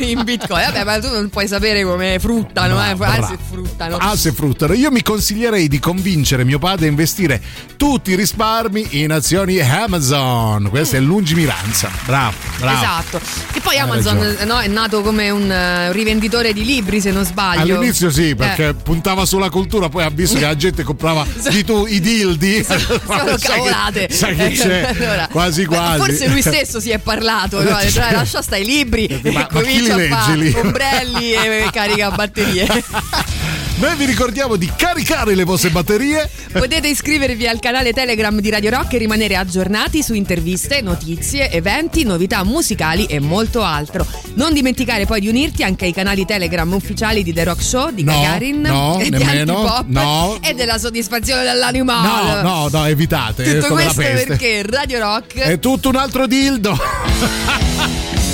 in bitcoin. Vabbè, ma tu non puoi sapere come fruttano, eh. Bravo, Ah, bravo. se fruttano. Ah, se fruttano. Io mi consiglierei di convincere mio padre a investire tutti i risparmi in azioni Amazon. Questa è lungimiranza. Bravo, bravo. Esatto. E poi Hai Amazon no, è nato come un eh, rivenditore di libri, se non sbaglio. All'inizio sì, perché Eh. puntava sulla cultura, poi ha visto che la gente comprava di tu i dildi. Sono Sai che- cavolate. Sai che c'è? Allora, quasi quasi. Forse lui stesso si è parlato. no? "Dai, lascia stare i libri Ma- e ma comincia a fare ombrelli e carica batterie. Noi vi ricordiamo di caricare le vostre batterie. Potete iscrivervi al canale Telegram di Radio Rock e rimanere aggiornati su interviste, notizie, eventi, novità musicali e molto altro. Non dimenticare poi di unirti anche ai canali Telegram ufficiali di The Rock Show, di No, Gagarin no, e nemmeno, di Antipop no. e della soddisfazione dell'animale. No, no, no, evitate. è Tutto questo perché Radio Rock È tutto un altro dildo.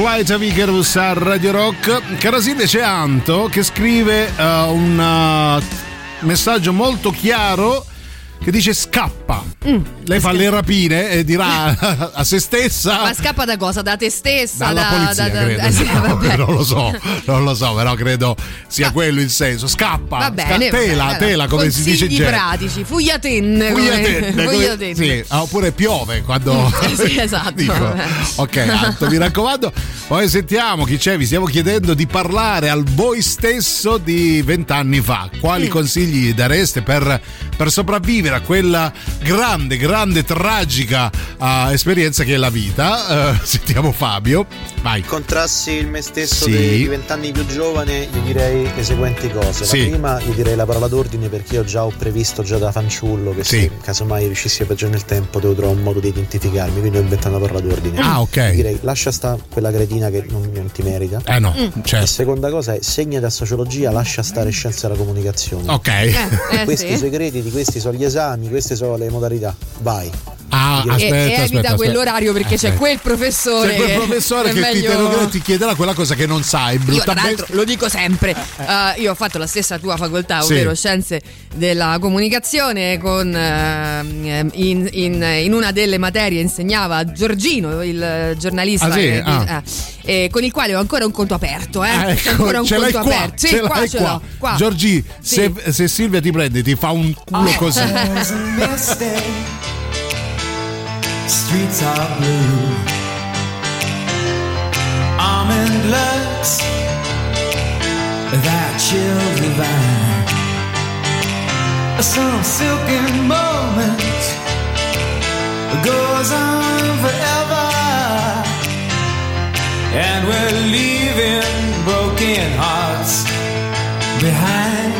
Flight of Icarus a Radio Rock. Carasile c'è Anto che scrive eh, un uh, messaggio molto chiaro che dice scappa. Lei fa le rapine e dirà a se stessa. Ma scappa da cosa? Da te stessa? Dalla da, polizia, da- da- eh, sì, No, non lo so, non lo so, però credo sia quello il senso. Scappa, Va bene, tela, vabbè, tela, come si dice in genere. pratici, fugliatenne. Fugliatenne, sì, ah, oppure piove quando Sì, esatto. dico. Ok, Anto, mi raccomando. Poi sentiamo chi c'è. Vi stiamo chiedendo di parlare al voi stesso di vent'anni fa. Quali Mm. consigli gli dareste per, per sopravvivere a quella grande, grande, tragica ah, esperienza che è la vita? Eh, sentiamo Fabio. Vai. Incontrassi il me stesso Sì. di vent'anni più giovane, gli direi le seguenti cose. Sì. La prima, gli direi la parola d'ordine perché io già ho previsto già da fanciullo che se casomai riuscissi a viaggiare nel tempo devo trovare un modo di identificarmi, quindi ho inventato una parola d'ordine. Ah, ok. Gli direi lascia sta quella cretina che non, non ti merita. Eh no, Mm. certo. E seconda cosa è segnati a sociologia, lascia stare scienza della comunicazione. Ok. eh, questi sì. segreti, di questi sono gli esami, queste sono le modalità. Vai. Ah, E- aspetta, e evita aspetta, quell'orario perché c'è Aspetta. quel professore. C'è quel che- professore è che ti, meglio- interroga e ti chiederà quella cosa che non sai. Io tra bruttamente. l'altro lo dico sempre, eh, io ho fatto la stessa tua facoltà, Sì. ovvero scienze della comunicazione, con, eh, in, in- in una delle materie insegnava Giorgino, il giornalista, Ah, sì? eh, di- Ah. eh, eh, con il quale ho ancora un conto aperto. Eh? Ah, C'è ancora un ce l'hai conto qua, aperto. Sì, ce qua l'hai ce qua. l'ho. Qua. Giorgi, Sì. Oh. se, se Silvia ti prende, ti fa un culo così. A mistake. Streets are blue. Almond looks that chill divine. Some silken moment goes on forever. And we're leaving broken hearts behind.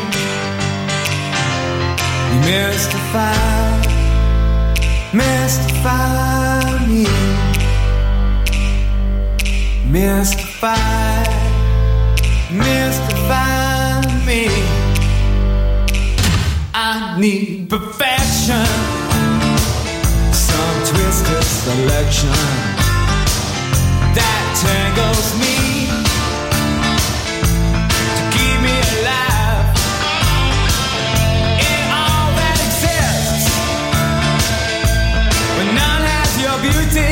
You mystify, mystify me. Mystify, mystify me. I need perfection, some twisted selection tangles me to keep me alive. In all that exists, none has your beauty.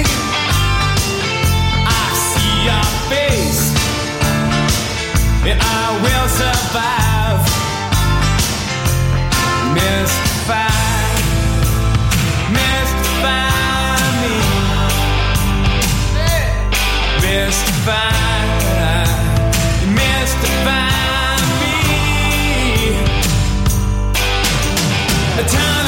I see your face, and I will survive. mystify me. A time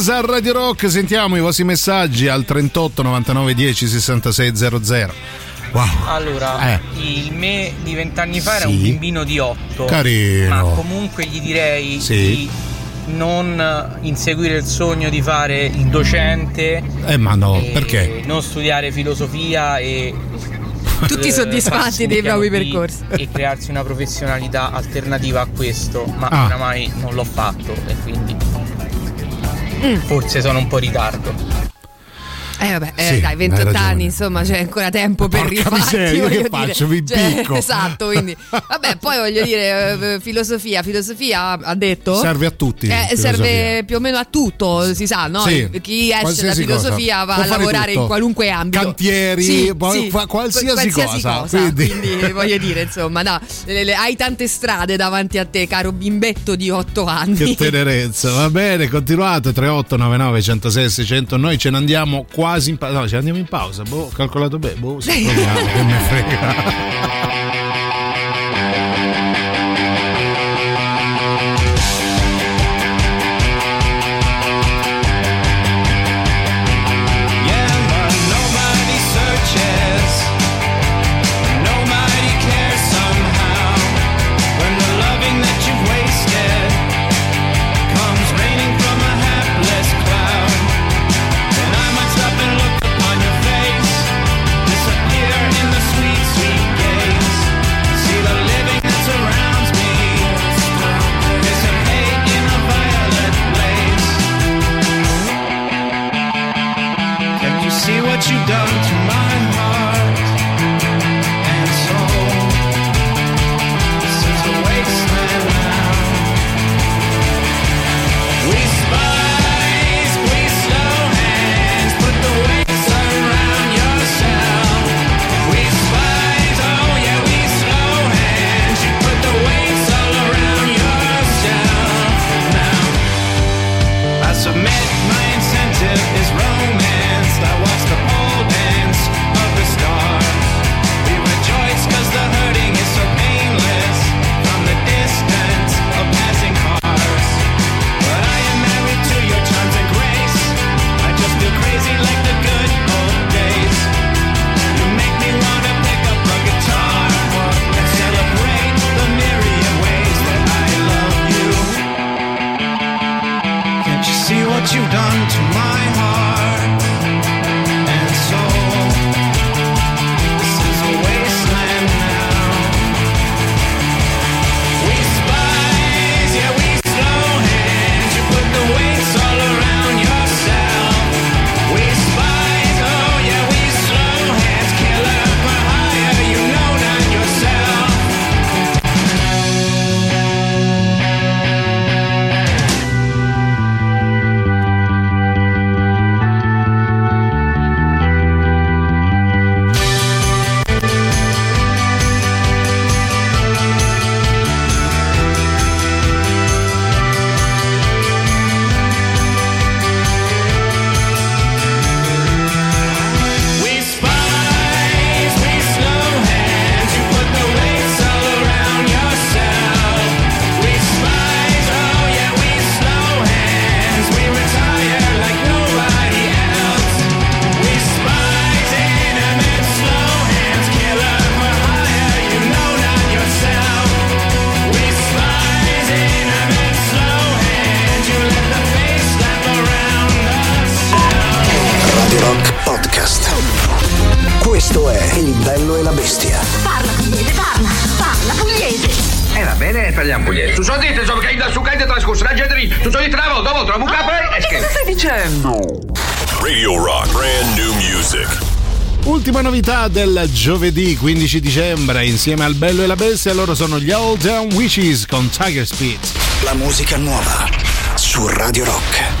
Jazz a Radio Rock. Sentiamo i vostri messaggi al 38 99 10 66 00. Wow. Allora, eh. il me di vent'anni fa sì. era un bimbino di 8. Carino. Ma comunque gli direi sì. di non inseguire il sogno di fare il docente. Eh ma no, perché? Non studiare filosofia e tutti eh, soddisfatti dei propri percorsi e crearsi una professionalità alternativa a questo ma ah. oramai non l'ho fatto e quindi forse sono un po' in ritardo. Eh vabbè, eh, sì, dai, 28 anni, insomma, c'è ancora tempo per rifarti. Miseria, io che dire. faccio? Vi cioè, picco. Esatto, quindi vabbè, poi voglio dire eh, eh, filosofia, filosofia ha detto serve a tutti. Eh, serve più o meno a tutto, si sa, no? Sì, Chi esce dalla filosofia cosa. va Può a lavorare tutto. in qualunque ambito. Cantieri, sì, sì. Fa qualsiasi, qualsiasi, cosa, cosa. quindi, quindi voglio dire, insomma, no, le, le, hai tante strade davanti a te, caro bimbetto di 8 anni. Che tenerezza. Va bene, continuate 3899 106 600. Noi ce ne andiamo qua quasi in pausa. No, ci andiamo in pausa. Boh, calcolato bene. Boh, se proviamo, che me frega. del giovedì 15 dicembre insieme al Bello e la Bestia loro sono gli All Down Witches con Tiger Speed. La musica nuova su Radio Rock.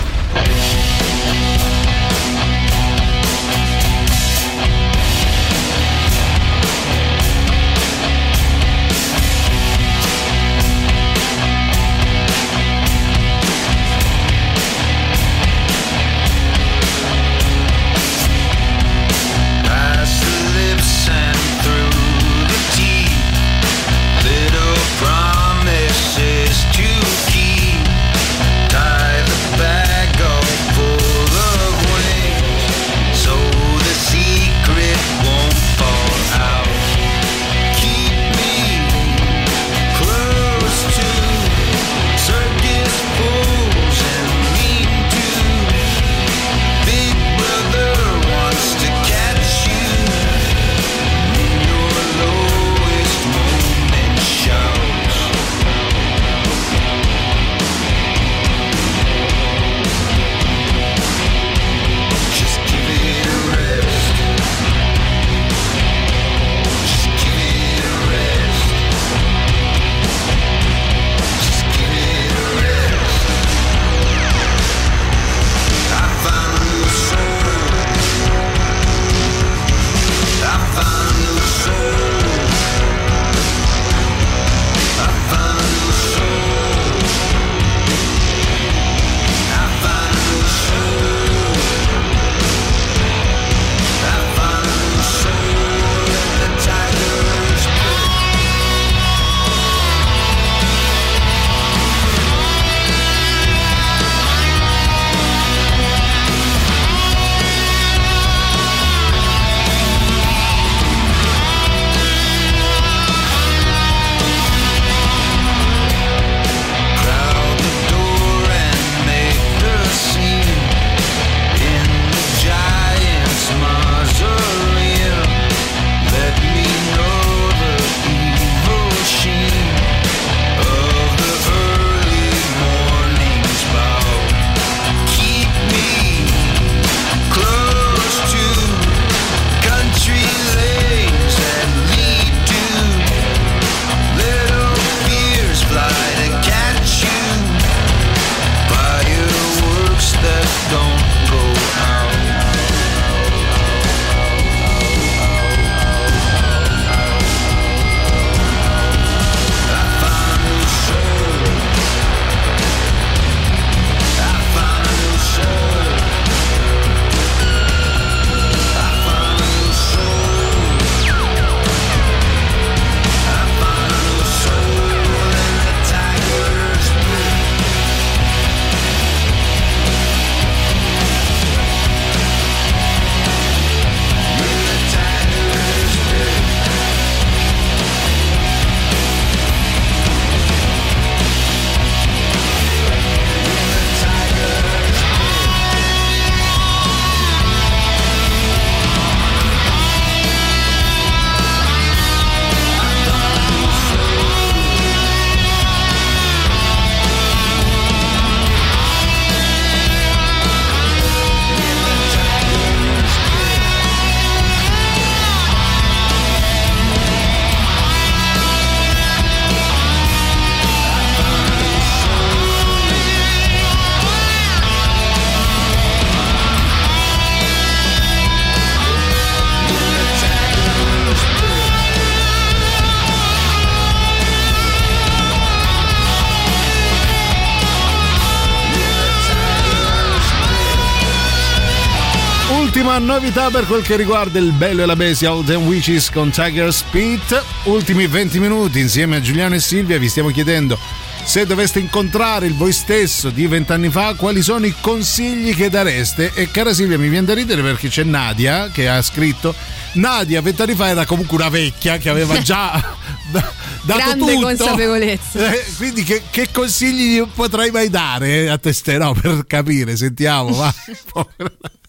Novità per quel che riguarda il bello e la bestia Old and Witches con Tiger Spit. Ultimi 20 minuti insieme a Giuliano e Silvia vi stiamo chiedendo se doveste incontrare il voi stesso di vent'anni fa, quali sono i consigli che dareste? E cara Silvia, mi viene da ridere perché c'è Nadia che ha scritto. Nadia vent'anni fa era comunque una vecchia che aveva già da- dato Grande tutto. consapevolezza. Eh, quindi che, che consigli gli potrai mai dare a te no, per capire, sentiamo, va.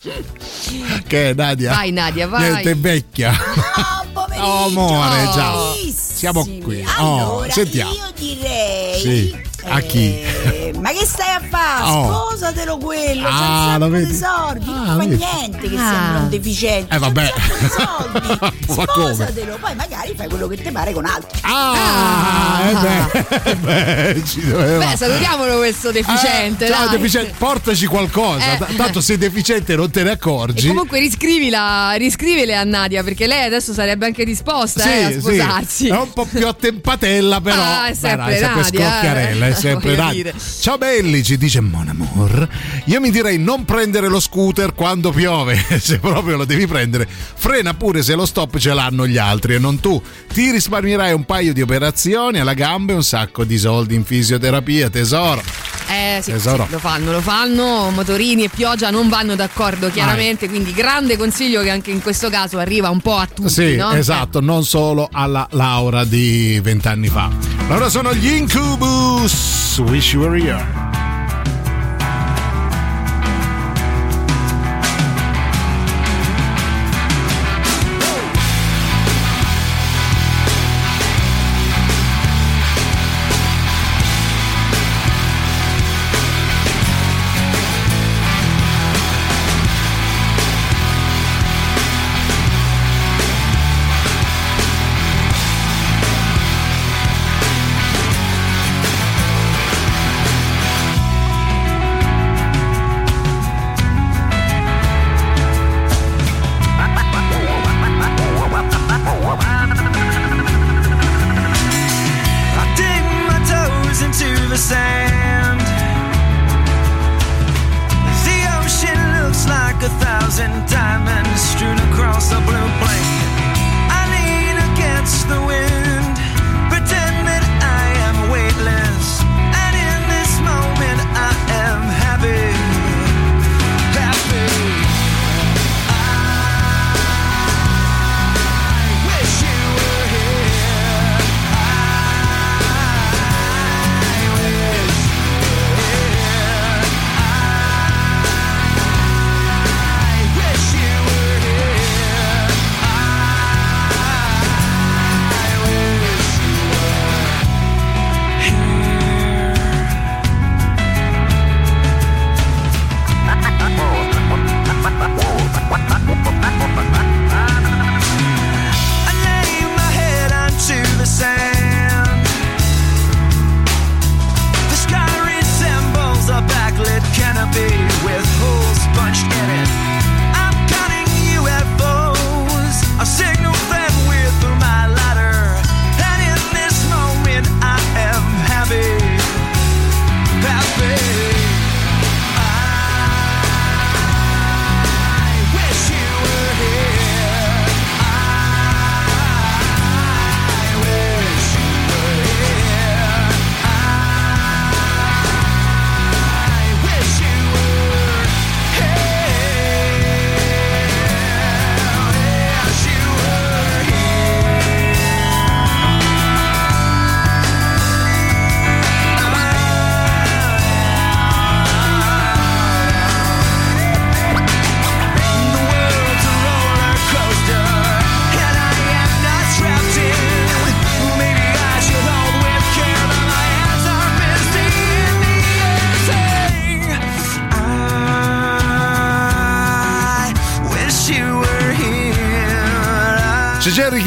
che è Nadia? Vai Nadia, vai. Niente, vecchia. Oh, amore, Oh. già. Siamo qui. Oh, Allora, sentiamo. io direi. Sì. A chi? eh, ma che stai a fare? Oh. Sposatelo quello, Ah, c'è un sacco di soldi, non Ah, fa vedi? niente che Ah. sembra un deficiente. Eh, vabbè. Sposatelo, poi magari fai quello che ti pare con altri. Ah, eh beh, beh, ci doveva. Beh, salutiamolo questo deficiente. Eh, ciao, dai. deficiente, portaci qualcosa. Eh. Tanto sei deficiente e non te ne E accorgi. comunque riscrivila, riscrivile a Nadia perché lei adesso sarebbe anche disposta eh, a sposarsi. È un po' più attempatella, però. Ah, è Beh, sempre dai, sempre Nadia, scrocchiarella, eh. È sempre dire. Ciao belli, ci dice Mon Amour. Io mi direi non prendere lo scooter quando piove. Se proprio lo devi prendere, frena pure se lo stop ce l'hanno gli altri e non tu. Ti risparmierai un paio di operazioni alla gamba e un sacco di soldi in fisioterapia, tesoro. Eh sì, sì, lo fanno, lo fanno. Motorini e pioggia non vanno d'accordo, chiaramente. Quindi, grande consiglio che anche in questo caso arriva un po' a tutti. Sì, no? esatto, non solo alla Laura di vent'anni fa. Allora sono gli Incubus. Wish you were here.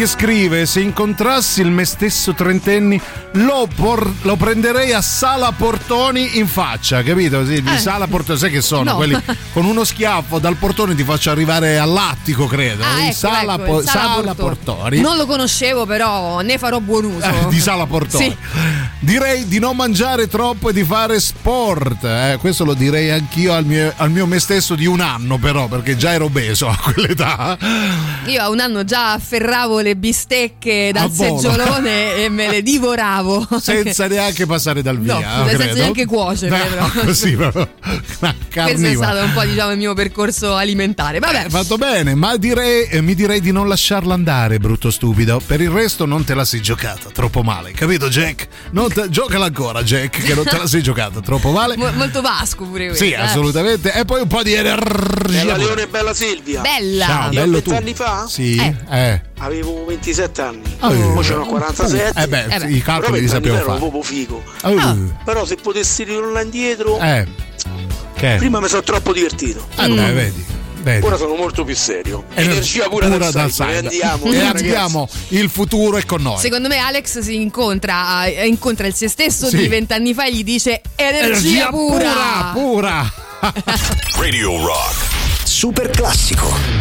Che scrive: Se incontrassi il me stesso trentenni, lo, por- lo prenderei a Sala Portoni in faccia, capito? Sì, di Eh. Sala Portoni, sai che sono? No. Quelli con uno schiaffo dal portone ti faccio arrivare all'attico, credo. Ah, ecco, Sala, ecco, Po- Sala Sala Portoni. Portoni. Non lo conoscevo, però ne farò buon uso. Eh, di Sala Portoni. Sì. Direi di non mangiare troppo e di fare sport. eh. Questo lo direi anch'io al mio, al mio me stesso di un anno, però, perché già ero obeso a quell'età. Io a un anno già afferravo le bistecche dal seggiolone e me le divoravo. Senza neanche passare dal via. No, eh, senza neanche cuocerle, No, però. Così. Una Questo è stato un po' diciamo il mio percorso alimentare. Vabbè. Eh, fatto bene, ma direi, eh, mi direi di non lasciarla andare, brutto stupido. Per il resto non te la sei giocata troppo male, capito, Jack? Non te- giocala ancora, Jack, che non te la sei giocata troppo male. Mo- molto vasco pure questo. Sì, eh. assolutamente. E poi un po' di energia. Bella. Leone e bella Silvia. Bella. Ciao, Io bello tu. vent'anni fa Sì, Eh. eh. avevo 27 anni. Oh. Ora ce n'ho 47. Eh beh, Eh beh. i calcoli li ero fare. proprio figo. Oh. Ah. Però se potessi ritornare indietro, Eh. Che? prima mi sono troppo divertito. Eh, beh, vedi. Vedi. Ora sono molto più serio. Ener- Energia pura, pura dal side. Andiamo. E andiamo, il futuro è con noi. Secondo me Alex si incontra, eh, incontra il se stesso Sì. di vent'anni fa e gli dice energia, pura. pura, pura. Radio Rock. Super classico.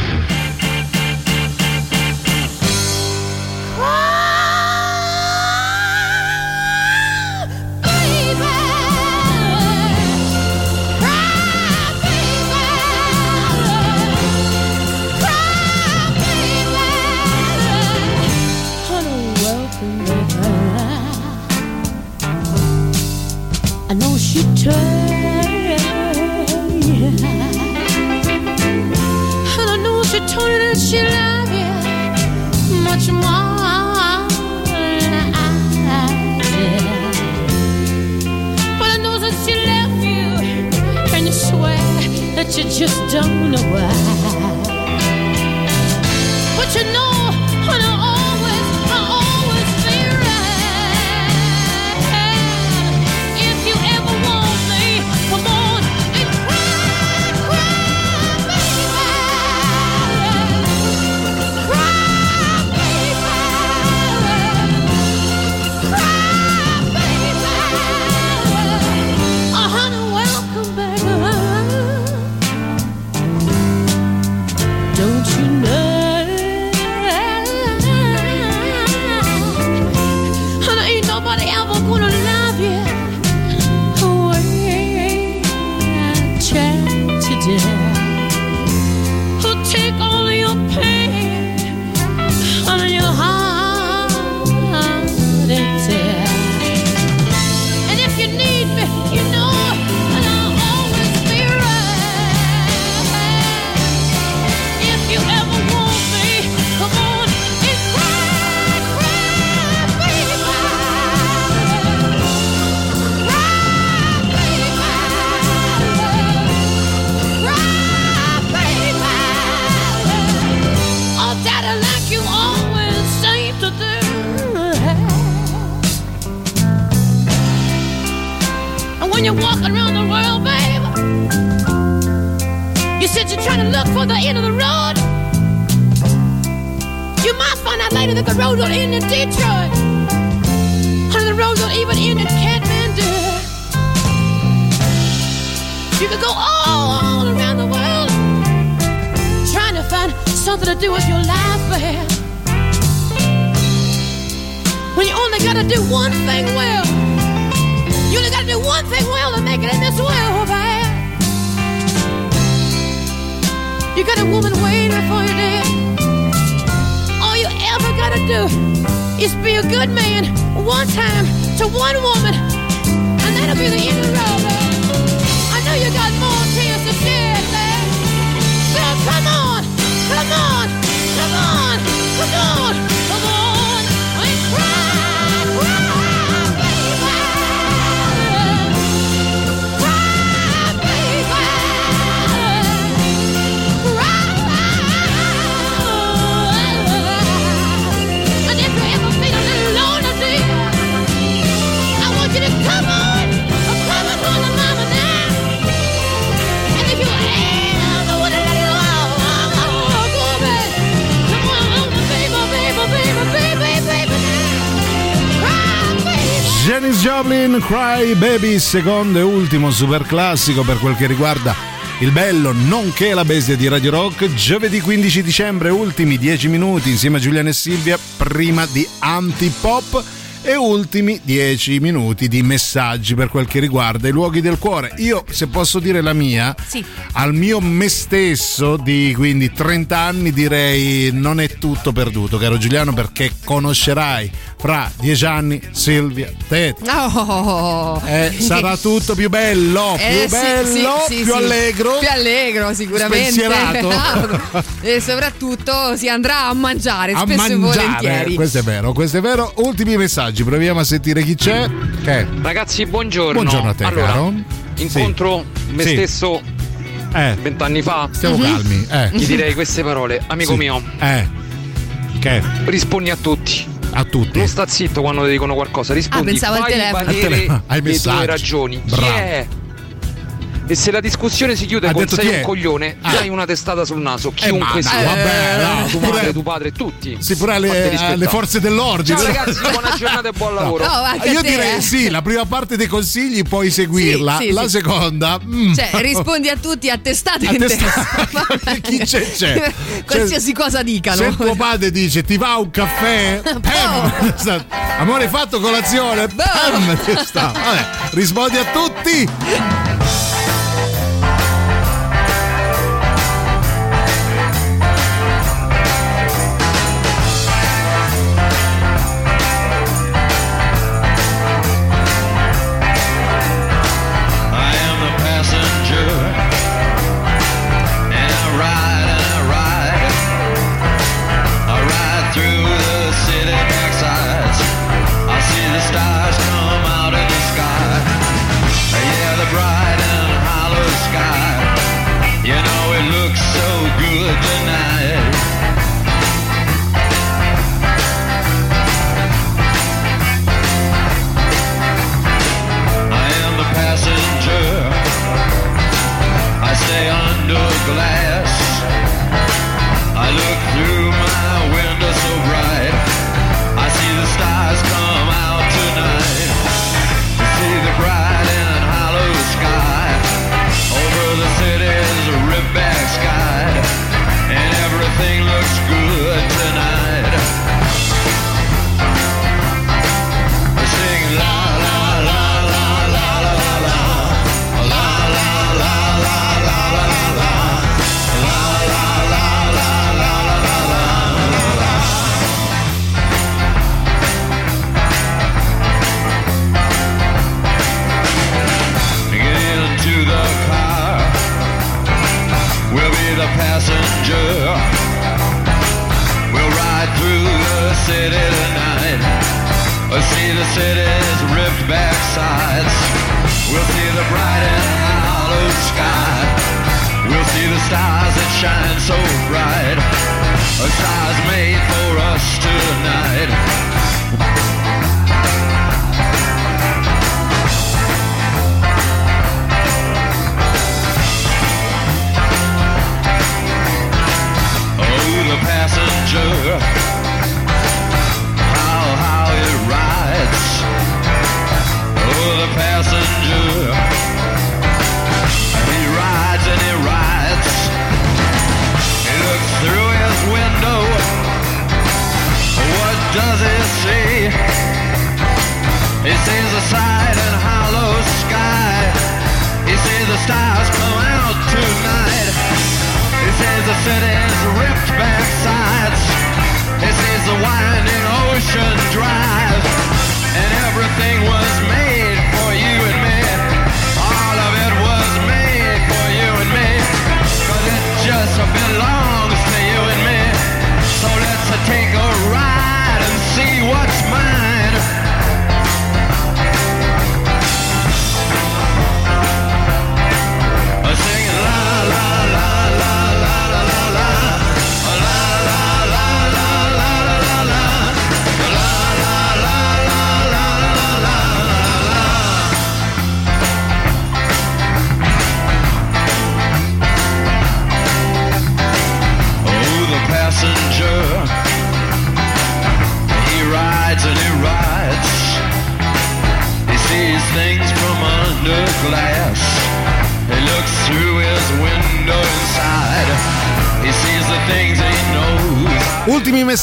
You turn yeah I know she told that she loves you much more than I did When I know that she left you can't swear that you just don't know why. But you know, said you're trying to look for the end of the road. You might find out later that the road don't end in Detroit. Honey, the road don't even end in Kathmandu. You could go all, around the world trying to find something to do with your life, babe. When you only gotta do one thing well. You only gotta do one thing well to make it in this world, babe. You got a woman waiting for you there. All you ever gotta do is be a good man one time to one woman, and that'll be the end of the road. I know you got more Berlin Cry Baby, secondo e ultimo super classico per quel che riguarda il bello nonché la bestia di Radio Rock. Giovedì 15 dicembre, ultimi 10 minuti insieme a Giuliano e Silvia, prima di Antipop e ultimi 10 minuti di messaggi per quel che riguarda i luoghi del cuore. Io, se posso dire la mia, Sì. al mio me stesso di quindi 30 anni direi non è tutto perduto, caro Giuliano, perché conoscerai fra 10 anni Silvia Teti. Oh. Eh, sarà tutto più bello, Eh, più sì, bello, sì, sì, più sì. allegro. Più allegro, sicuramente. Spensierato. e soprattutto si andrà a mangiare a spesso e mangiare. volentieri. Questo è vero, questo è vero. Ultimi messaggi, proviamo a sentire chi c'è. Che? Ragazzi, buongiorno. Buongiorno a te, allora, caro. Incontro me Sì. stesso Eh. vent'anni fa. Stiamo calmi, eh. Gli direi queste parole. Amico Sì. mio, Eh. Che? rispondi a tutti. A tutti. Non sta zitto quando ti dicono qualcosa, rispondi. Ah, pensavo al fai telefono. Al valere telefono, ai le tue messaggi. ragioni. Bravo. Chi è? E se la discussione si chiude Ha con sei un coglione, Ah. dai una testata sul naso. Eh, Chiunque ma sia. no, vabbè, no, tu pure- madre, tu padre, tutti. Sì, pure alle, alle forze dell'ordine. Ciao ragazzi, buona giornata e buon lavoro. No, a Io te, direi eh. sì, la prima parte dei consigli puoi seguirla, Sì, sì, la sì. seconda. mm. Cioè, rispondi a tutti a testate in testa-. Chi c'è, c'è. Qualsiasi cosa dicano. Se tuo padre dice ti va un caffè, pam, sta- amore hai fatto colazione, pam, ti sta. Vabbè, rispondi a tutti.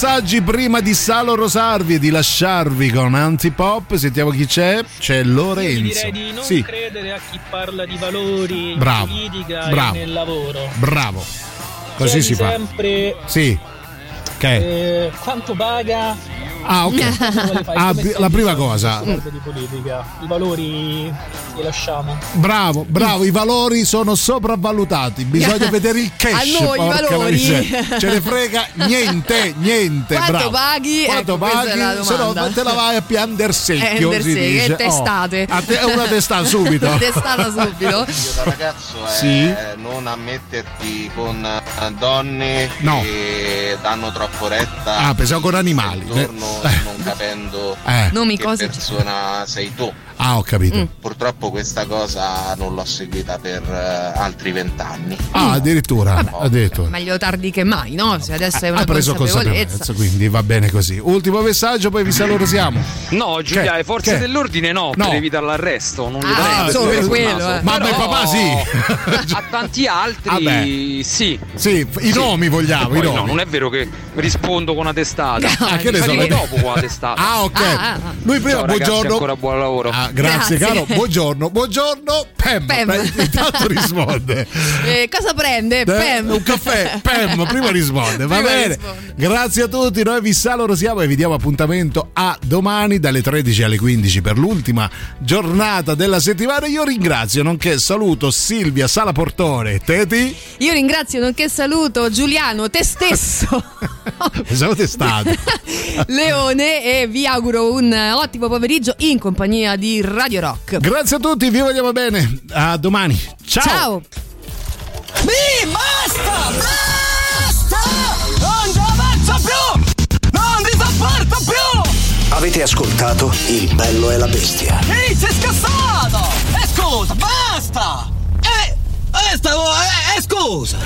Messaggi prima di Salo Rosarvi e di lasciarvi con Antipop. Sentiamo chi c'è. C'è Lorenzo. Direi di non Sì, credere a chi parla di valori Bravo, politica bravo. nel lavoro. bravo. Così Chiedi si fa. sempre Sì. Ok. eh, quanto paga Ah, ok. Ah, la prima cosa. parla di politica i valori li lasciamo Bravo, bravo, i valori sono sopravvalutati, bisogna vedere il cash. A noi i valori. miseria. Ce ne frega niente, niente. Quanto bravo. paghi? Quanto Ecco, è la paghi? Se no domanda. te la vai a piander secchio. Eh, si dice. è testate. Oh, te- è una testata subito. Testata subito. Io da ragazzo è Sì? non ammetterti con eh, donne No. che danno troppo retta Ah, pensavo con animali. intorno Eh. Non capendo Eh. Nomi, che cose- persona sei tu. Ah, ho capito. Mm. Purtroppo questa cosa non l'ho seguita per eh, altri vent'anni. Ah, addirittura. addirittura. Meglio tardi che mai, no? Se adesso è una Ha preso consapevolezza. quindi va bene così. Ultimo messaggio, poi vi salutiamo. No, Giulia, le forze Che? dell'ordine no, No. per evitare l'arresto. Non li Ah, solo per quello, eh. Mamma e papà sì. A tanti altri Vabbè. sì. Sì, i nomi vogliamo, Poi i no, nomi. non è vero che rispondo con una testata. Ah, che ne so, dopo con la testata. Ah, ok. Ah, ah. Lui prima, Ciao, ragazzi, buongiorno. ancora buon lavoro. Ah, grazie, Grazie. caro. Buongiorno, buongiorno. Pem. Pem. Intanto risponde. Eh, cosa prende? Eh, Pem. Un caffè, Pem, prima risponde, va Prima bene. risponde. Grazie a tutti, noi vi salutiamo e vi diamo appuntamento a domani dalle 13 alle 15 per l'ultima giornata della settimana. Io ringrazio, nonché saluto Silvia Salaportone, Teti, Io ringrazio, nonché saluto Giuliano, te stesso, pensavo testate. Leone e vi auguro un ottimo pomeriggio in compagnia di Radio Rock. Grazie a tutti, vi vogliamo bene. A domani. Ciao. Ciao. Mi basta! Basta! Non ce la faccio più! Non ti sopporto più! Avete ascoltato Il bello e la bestia. Ehi, sei scassato! E scusa, basta! Eh, eh, stavo, eh, eh, scusa!